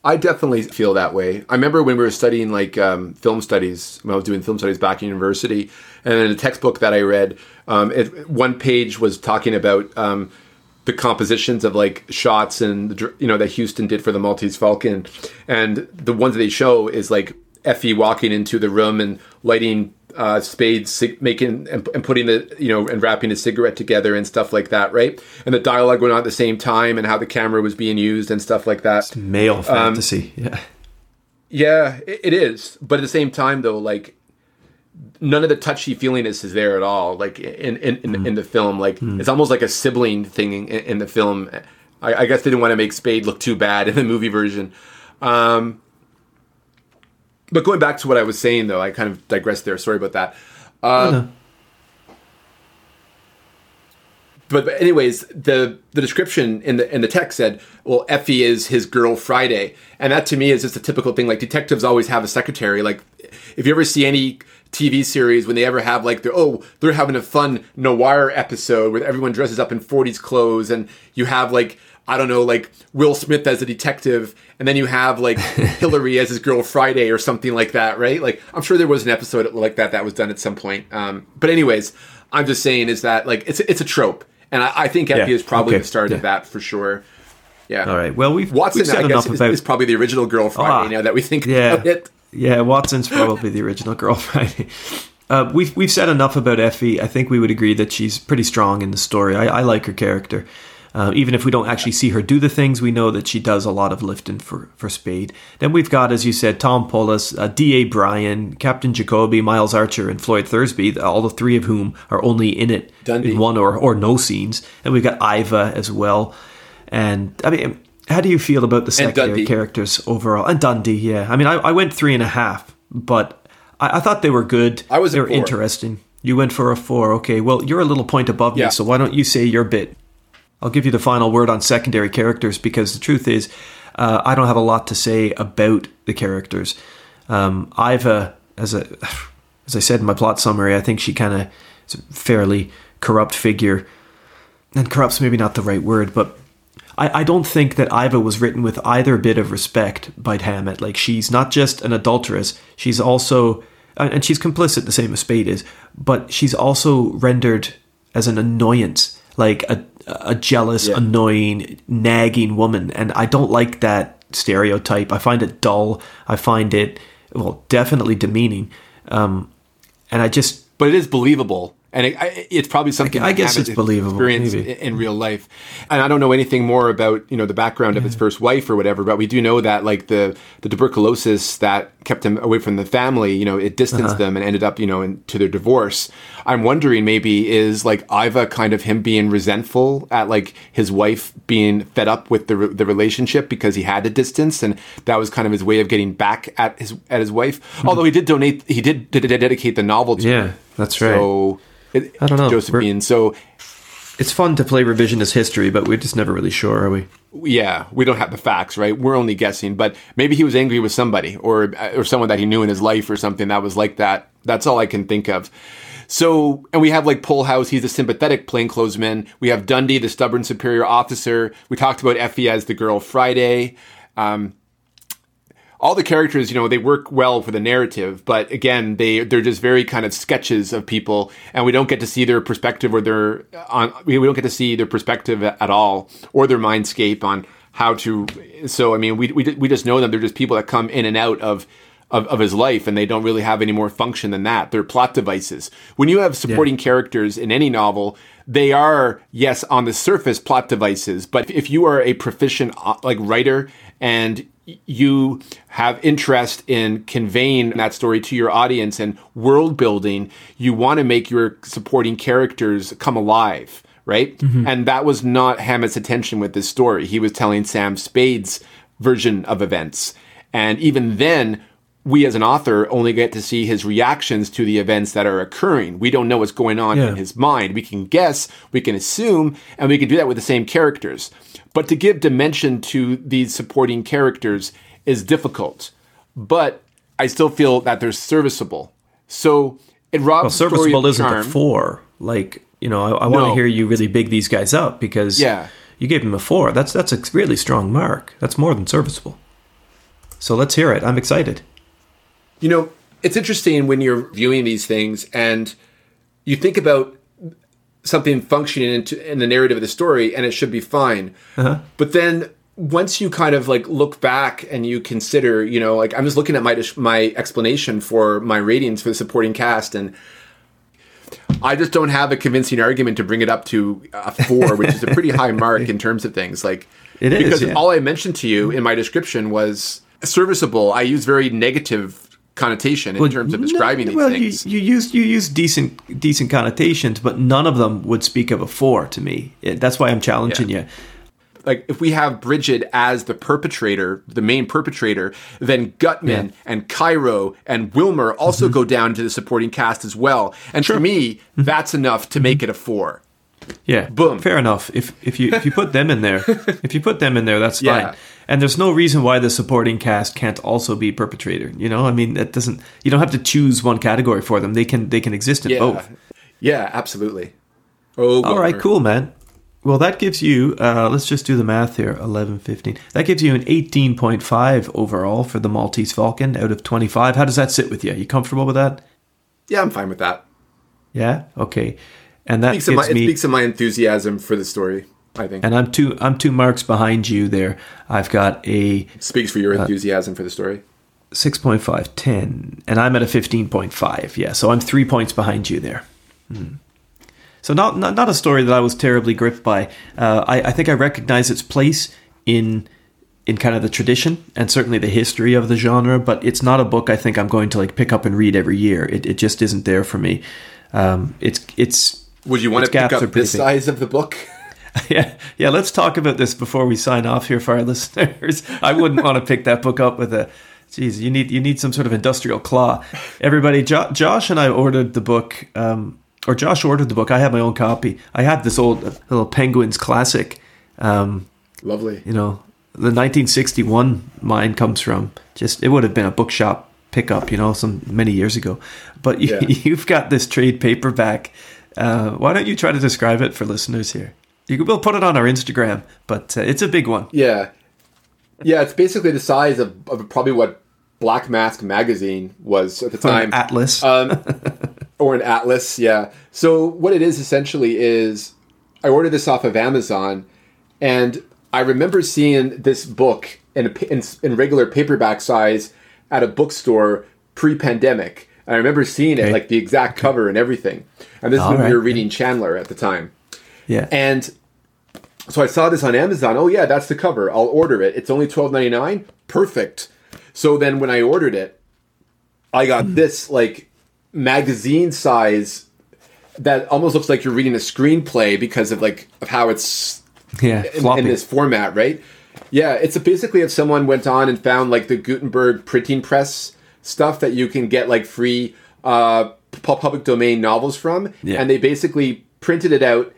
I definitely feel that way. I remember when we were studying like um, film studies, when I was doing film studies back in university, and in a textbook that I read, um, it, one page was talking about um, the compositions of like shots and you know that Huston did for the Maltese Falcon, and the ones that they show is like Effie walking into the room and lighting uh, Spades making and, and, putting the you know and wrapping a cigarette together and stuff like that, right? And the dialogue went on at the same time and how the camera was being used and stuff like that. It's male um, fantasy, um, yeah. Yeah, it, it is. But at the same time, though, like none of the touchy feelingness is there at all. Like in in, in, mm. in the film, like mm. it's almost like a sibling thing in, in the film. I, I, guess they didn't want to make Spade look too bad in the movie version. Um, but going back to what I was saying, though, I kind of digressed there. Sorry about that. Uh, but, but anyways, the the description in the in the text said, "Well, Effie is his girl Friday," and that to me is just a typical thing. Like detectives always have a secretary. Like if you ever see any TV series when they ever have like they're oh they're having a fun noir episode where everyone dresses up in 40s clothes and you have like I don't know like Will Smith as a detective and then you have like Hillary as his girl Friday or something like that right like I'm sure there was an episode like that that was done at some point um, but anyways I'm just saying is that like it's it's a trope and I, I think Effie Yeah, is probably okay, the start yeah. of that for sure yeah All right. Well, we've Watson we've said I enough guess is, about is probably the original girl Friday Ah, now that we think yeah. about it Yeah, Watson's probably the original girl Friday. Uh, we've we've said enough about Effie. I think we would agree that she's pretty strong in the story. I, I like her character. Uh, even if we don't actually see her do the things, we know that she does a lot of lifting for, for Spade. Then we've got, as you said, Tom Polhaus, uh, D.A. Bryan, Captain Jacoby, Miles Archer, and Floyd Thursby, all the three of whom are only in it Dundy. in one or, or no scenes. And we've got Iva as well. And, I mean, how do you feel about the secondary characters overall? And Dundy, yeah. I mean, I, I went three and a half, but I, I thought they were good. I was they were four. interesting. You went for a four. Okay, well, you're a little point above Yeah. me, so why don't you say your bit? I'll give you the final word on secondary characters because the truth is, uh, I don't have a lot to say about the characters. Um, Iva, as a as I said in my plot summary, I think she kind of is a fairly corrupt figure, and corrupt's maybe not the right word, but I, I don't think that Iva was written with either bit of respect by Hammett. Like she's not just an adulteress; she's also, and she's complicit, the same as Spade is, but she's also rendered as an annoyance, like a a jealous, Yeah. annoying, nagging woman, and I don't like that stereotype. I find it dull. I find it well, definitely demeaning, um, and I just but it is believable, and it, I- it's probably something I that guess it's believable, experienced maybe. in, in real life. And I don't know anything more about you know the background of his first wife or whatever, but we do know that like the the tuberculosis that kept him away from the family, you know, it distanced Uh-huh. them and ended up you know into their divorce. I'm wondering maybe is like Iva kind of him being resentful at like his wife being fed up with the the relationship because he had the distance, and that was kind of his way of getting back at his at his wife. Although he did donate, he did, did dedicate the novel to Mm-hmm. Yeah, her. That's right. So it, I don't know. Josephine. So it's fun to play revisionist history, but we're just never really sure, are we? yeah, we don't have the facts, right? We're only guessing. But maybe he was angry with somebody or or someone that he knew in his life or something that was like that. That's all I can think of. So, and we have like Polhaus, he's a sympathetic plainclothesman. We have Dundy, the stubborn superior officer. We talked about Effie as the girl Friday. Um, all the characters, you know, they work well for the narrative, but again, they they're just very kind of sketches of people, and we don't get to see their perspective or their on. We don't get to see their perspective at all or their mindscape on how to. So, I mean, we we we just know them. They're just people that come in and out of. Of, of his life, and they don't really have any more function than that. They're plot devices. When you have supporting characters in any novel, they are yes on the surface plot devices, but if you are a proficient uh, like writer and you have interest in conveying that story to your audience and world building, you want to make your supporting characters come alive, right? And that was not Hammett's attention with this story. He was telling Sam Spade's version of events. And even then, we as an author only get to see his reactions to the events that are occurring. We don't know what's going on Yeah. in his mind. We can guess, we can assume, and we can do that with the same characters. But to give dimension to these supporting characters is difficult. But I still feel that they're serviceable. So it robs Well, serviceable isn't charm. a four. Like you know, I, I want to hear you really big these guys up because Yeah. you gave him a four. That's that's a really strong mark. That's more than serviceable. So let's hear it. I'm excited. You know, it's interesting when you're viewing these things and you think about something functioning into in the narrative of the story and it should be fine. Uh-huh. But then once you kind of like look back and you consider, you know, like I'm just looking at my my explanation for my ratings for the supporting cast and I just don't have a convincing argument to bring it up to a four, which is a pretty high mark in terms of things. Like It is, because yeah. all I mentioned to you in my description was serviceable. I use very negative connotation in terms of describing these well, things. You, you used you used decent decent connotations, but none of them would speak of a four to me. That's why I'm challenging you. like if we have Brigid as the perpetrator, the main perpetrator, then Gutman Yeah. Mm-hmm. and Cairo and Wilmer also go down to the supporting cast as well. And for me, that's enough to make it a four. Yeah, Boom. Fair enough. If if you if you put them in there, if you put them in there, that's Yeah. fine. And there's no reason why the supporting cast can't also be perpetrator. You know, I mean, it doesn't. You don't have to choose one category for them. They can they can exist in Yeah, both. yeah, absolutely. Oh, All right, cool, man. Well, that gives you. Uh, let's just do the math here. 11, 15. That gives you an eighteen point five overall for the Maltese Falcon out of twenty five. How does that sit with you? Are You comfortable with that? Yeah, I'm fine with that. Yeah. Okay. And that Speaks of my, me. speaks of my enthusiasm for the story. I think and I'm two. I'm two marks behind you there. I've got a speaks for your enthusiasm for the story. 6.5, 10, and I'm at a 15.5. Yeah, so I'm three points behind you there. Hmm. So not, not not a story that I was terribly gripped by. Uh, I, I think I recognize its place in in kind of the tradition and certainly the history of the genre, but it's not a book I think I'm going to like pick up and read every year. It, it just isn't there for me. Um, it's it's Would you want to pick up this big. size of the book? yeah, yeah. Let's talk about this before we sign off here for our listeners. I wouldn't want to pick that book up with a. Geez, you need you need some sort of industrial claw. Everybody, jo- Josh and I ordered the book, um, or Josh ordered the book. I have my own copy. I had this old uh, little Penguins classic. Um, Lovely. you know, the 1961 mine comes from. Just it would have been a bookshop pickup, you know, some many years ago. But you, Yeah. you've got this trade paperback. Uh, why don't you try to describe it for listeners here? You we'll put it on our Instagram, but uh, it's a big one. Yeah, yeah. It's basically the size of, of probably what Black Mask magazine was at the time. Atlas. um, or an atlas yeah so what it is essentially is i ordered this off of amazon and i remember seeing this book in, a, in, in regular paperback size at a bookstore pre-pandemic and i remember seeing it Okay. like the exact cover and everything and this is when right. we were reading chandler at the time yeah. and so I saw this on Amazon. Oh yeah, that's the cover. I'll order it. It's only twelve ninety nine. Perfect. So then when I ordered it, I got this like magazine size that almost looks like you're reading a screenplay because of like of how it's yeah. in, in this format, right? Yeah, it's basically if someone went on and found like the Gutenberg printing press stuff that you can get like free uh, pu- public domain novels from, Yeah. and they basically printed it out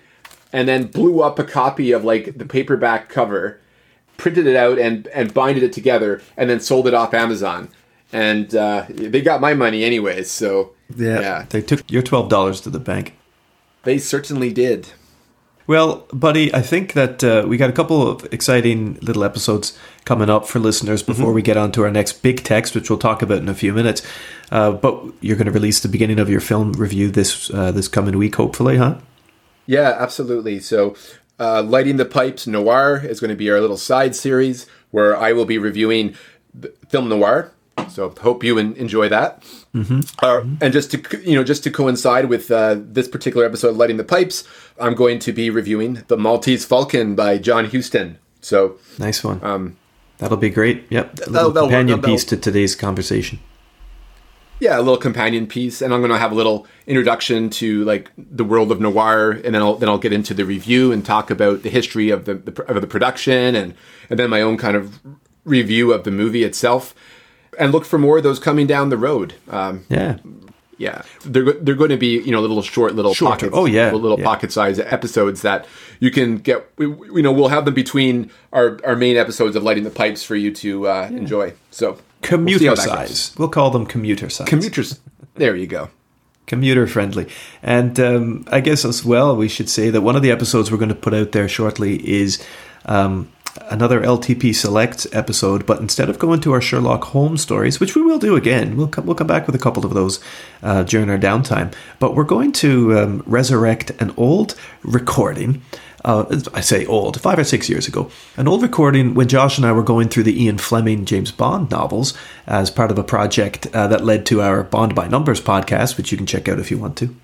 and then blew up a copy of like the paperback cover, printed it out and and binded it together, and then sold it off Amazon. And uh, they got my money anyways, so yeah. yeah, They took your twelve dollars to the bank. they certainly did. Well, buddy, I think that uh, we got a couple of exciting little episodes coming up for listeners before we get on to our next big text, which we'll talk about in a few minutes. Uh, but you're going to release the beginning of your film review this uh, this coming week, hopefully, huh? Yeah, absolutely. So, uh, Lighting the Pipes Noir is going to be our little side series where I will be reviewing the film noir. So, hope you enjoy that. Mm-hmm. Uh, and just to you know, just to coincide with uh, this particular episode, of Lighting the Pipes, I'm going to be reviewing The Maltese Falcon by John Huston. So, Nice one. Um, that'll be great. Yep, a little that'll- that'll- companion that'll- piece to today's conversation. Yeah, a little companion piece, and I'm going to have a little introduction to like the world of noir, and then I'll then I'll get into the review and talk about the history of the, the of the production, and and then my own kind of review of the movie itself, and look for more of those coming down the road. Um, Yeah, yeah, they're they're going to be you know little short little Shorter. pockets, Oh, yeah. little, Yeah. pocket size episodes that you can get. We, you know, we'll have them between our our main episodes of lighting the pipes for you to uh, enjoy. So commuter goes. size. We'll call them commuter size. Commuters. There you go. commuter friendly. And um, I guess as well, we should say that one of the episodes we're going to put out there shortly is um, another LTP Select episode. But instead of going to our Sherlock Holmes stories, which we will do again, we'll come, we'll come back with a couple of those uh, during our downtime. But we're going to um, resurrect an old recording. Uh, I say old, five or six years ago, an old recording when Josh and I were going through the Ian Fleming James Bond novels as part of a project uh, that led to our Bond by Numbers podcast, which you can check out if you want to.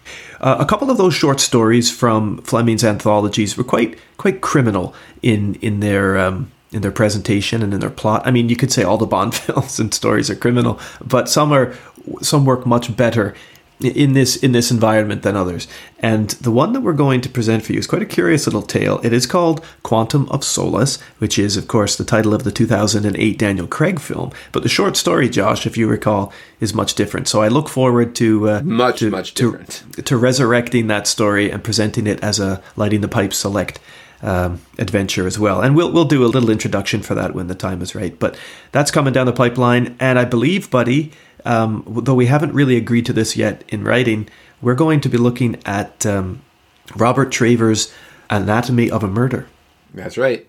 Uh, a couple of those short stories from Fleming's anthologies were quite quite criminal in in their um, in their presentation and in their plot. I mean, you could say all the Bond films and stories are criminal, but some are some work much better in this in this environment than others. And the one that we're going to present for you is quite a curious little tale. It is called Quantum of Solace, which is of course the title of the 2008 Daniel Craig film. But the short story, Josh, if you recall, is much different. So I look forward to uh, Much, to, much to- to resurrecting that story and presenting it as a lighting the pipe select um, adventure as well. And we'll we'll do a little introduction for that when the time is right. But that's coming down the pipeline, and I believe, buddy, um, though we haven't really agreed to this yet in writing, we're going to be looking at um, Robert Traver's Anatomy of a Murder. That's right.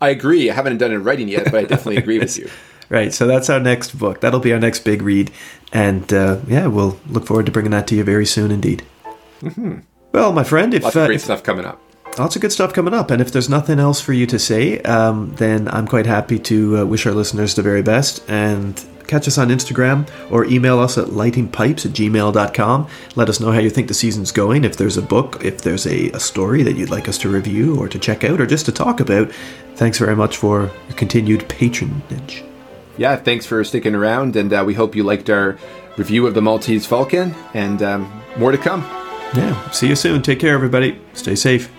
I agree. I haven't done it in writing yet, but I definitely agree with you. Right. So that's our next book. That'll be our next big read. And uh, yeah, we'll look forward to bringing that to you very soon indeed. Mm-hmm. Well, my friend, if lots of great uh, if, stuff coming up. Lots of good stuff coming up. And if there's nothing else for you to say, um, then I'm quite happy to uh, wish our listeners the very best and catch us on Instagram or email us at lightingpipes at gmail.com. Let us know how you think the season's going, if there's a book, if there's a, a story that you'd like us to review or to check out or just to talk about. Thanks very much for your continued patronage yeah, thanks for sticking around, and uh, we hope you liked our review of the Maltese Falcon, and um, more to come. Yeah, see you soon. Take care, everybody. Stay safe.